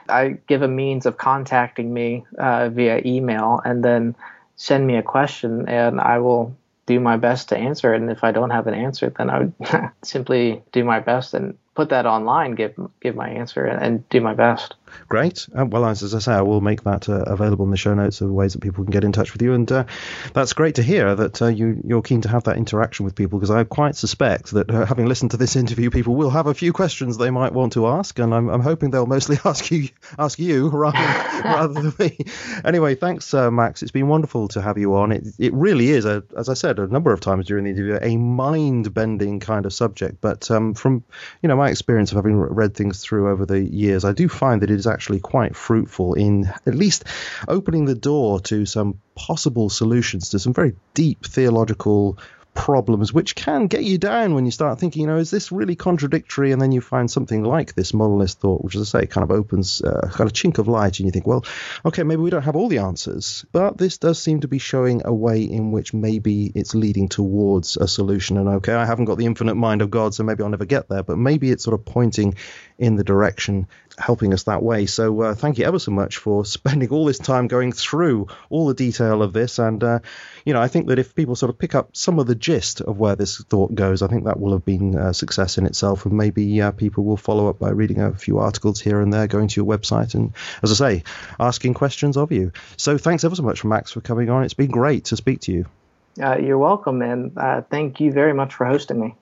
I give a means of contacting me uh, via email, and then send me a question and I will do my best to answer it. And if I don't have an answer, then I would simply do my best and put that online, give give my answer, and, and do my best. Great. Uh, well, as, as, I say, I will make that uh, available in the show notes of ways that people can get in touch with you. And uh, that's great to hear that uh, you, you're keen to have that interaction with people because I quite suspect that uh, having listened to this interview, people will have a few questions they might want to ask. And I'm, I'm hoping they'll mostly ask you ask you rather, rather than me. Anyway, thanks, uh, Max. It's been wonderful to have you on. It, it really is, a, as I said a number of times during the interview, a mind bending kind of subject. But um, from you know my experience of having read things through over the years, I do find that it is actually quite fruitful in at least opening the door to some possible solutions to some very deep theological problems which can get you down when you start thinking, you know, is this really contradictory? And then you find something like this Molinist thought, which, as I say, kind of opens uh, kind of chink of light, and you think, well, okay, maybe we don't have all the answers, but this does seem to be showing a way in which maybe it's leading towards a solution. And okay, I haven't got the infinite mind of God, so maybe I'll never get there, but maybe it's sort of pointing in the direction helping us that way. So uh, thank you ever so much for spending all this time going through all the detail of this. And, uh, you know, I think that if people sort of pick up some of the gist of where this thought goes, I think that will have been a success in itself. And maybe uh, people will follow up by reading a few articles here and there, going to your website, and, as I say, asking questions of you. So thanks ever so much, Max, for coming on. It's been great to speak to you. Uh, you're welcome, and uh, thank you very much for hosting me.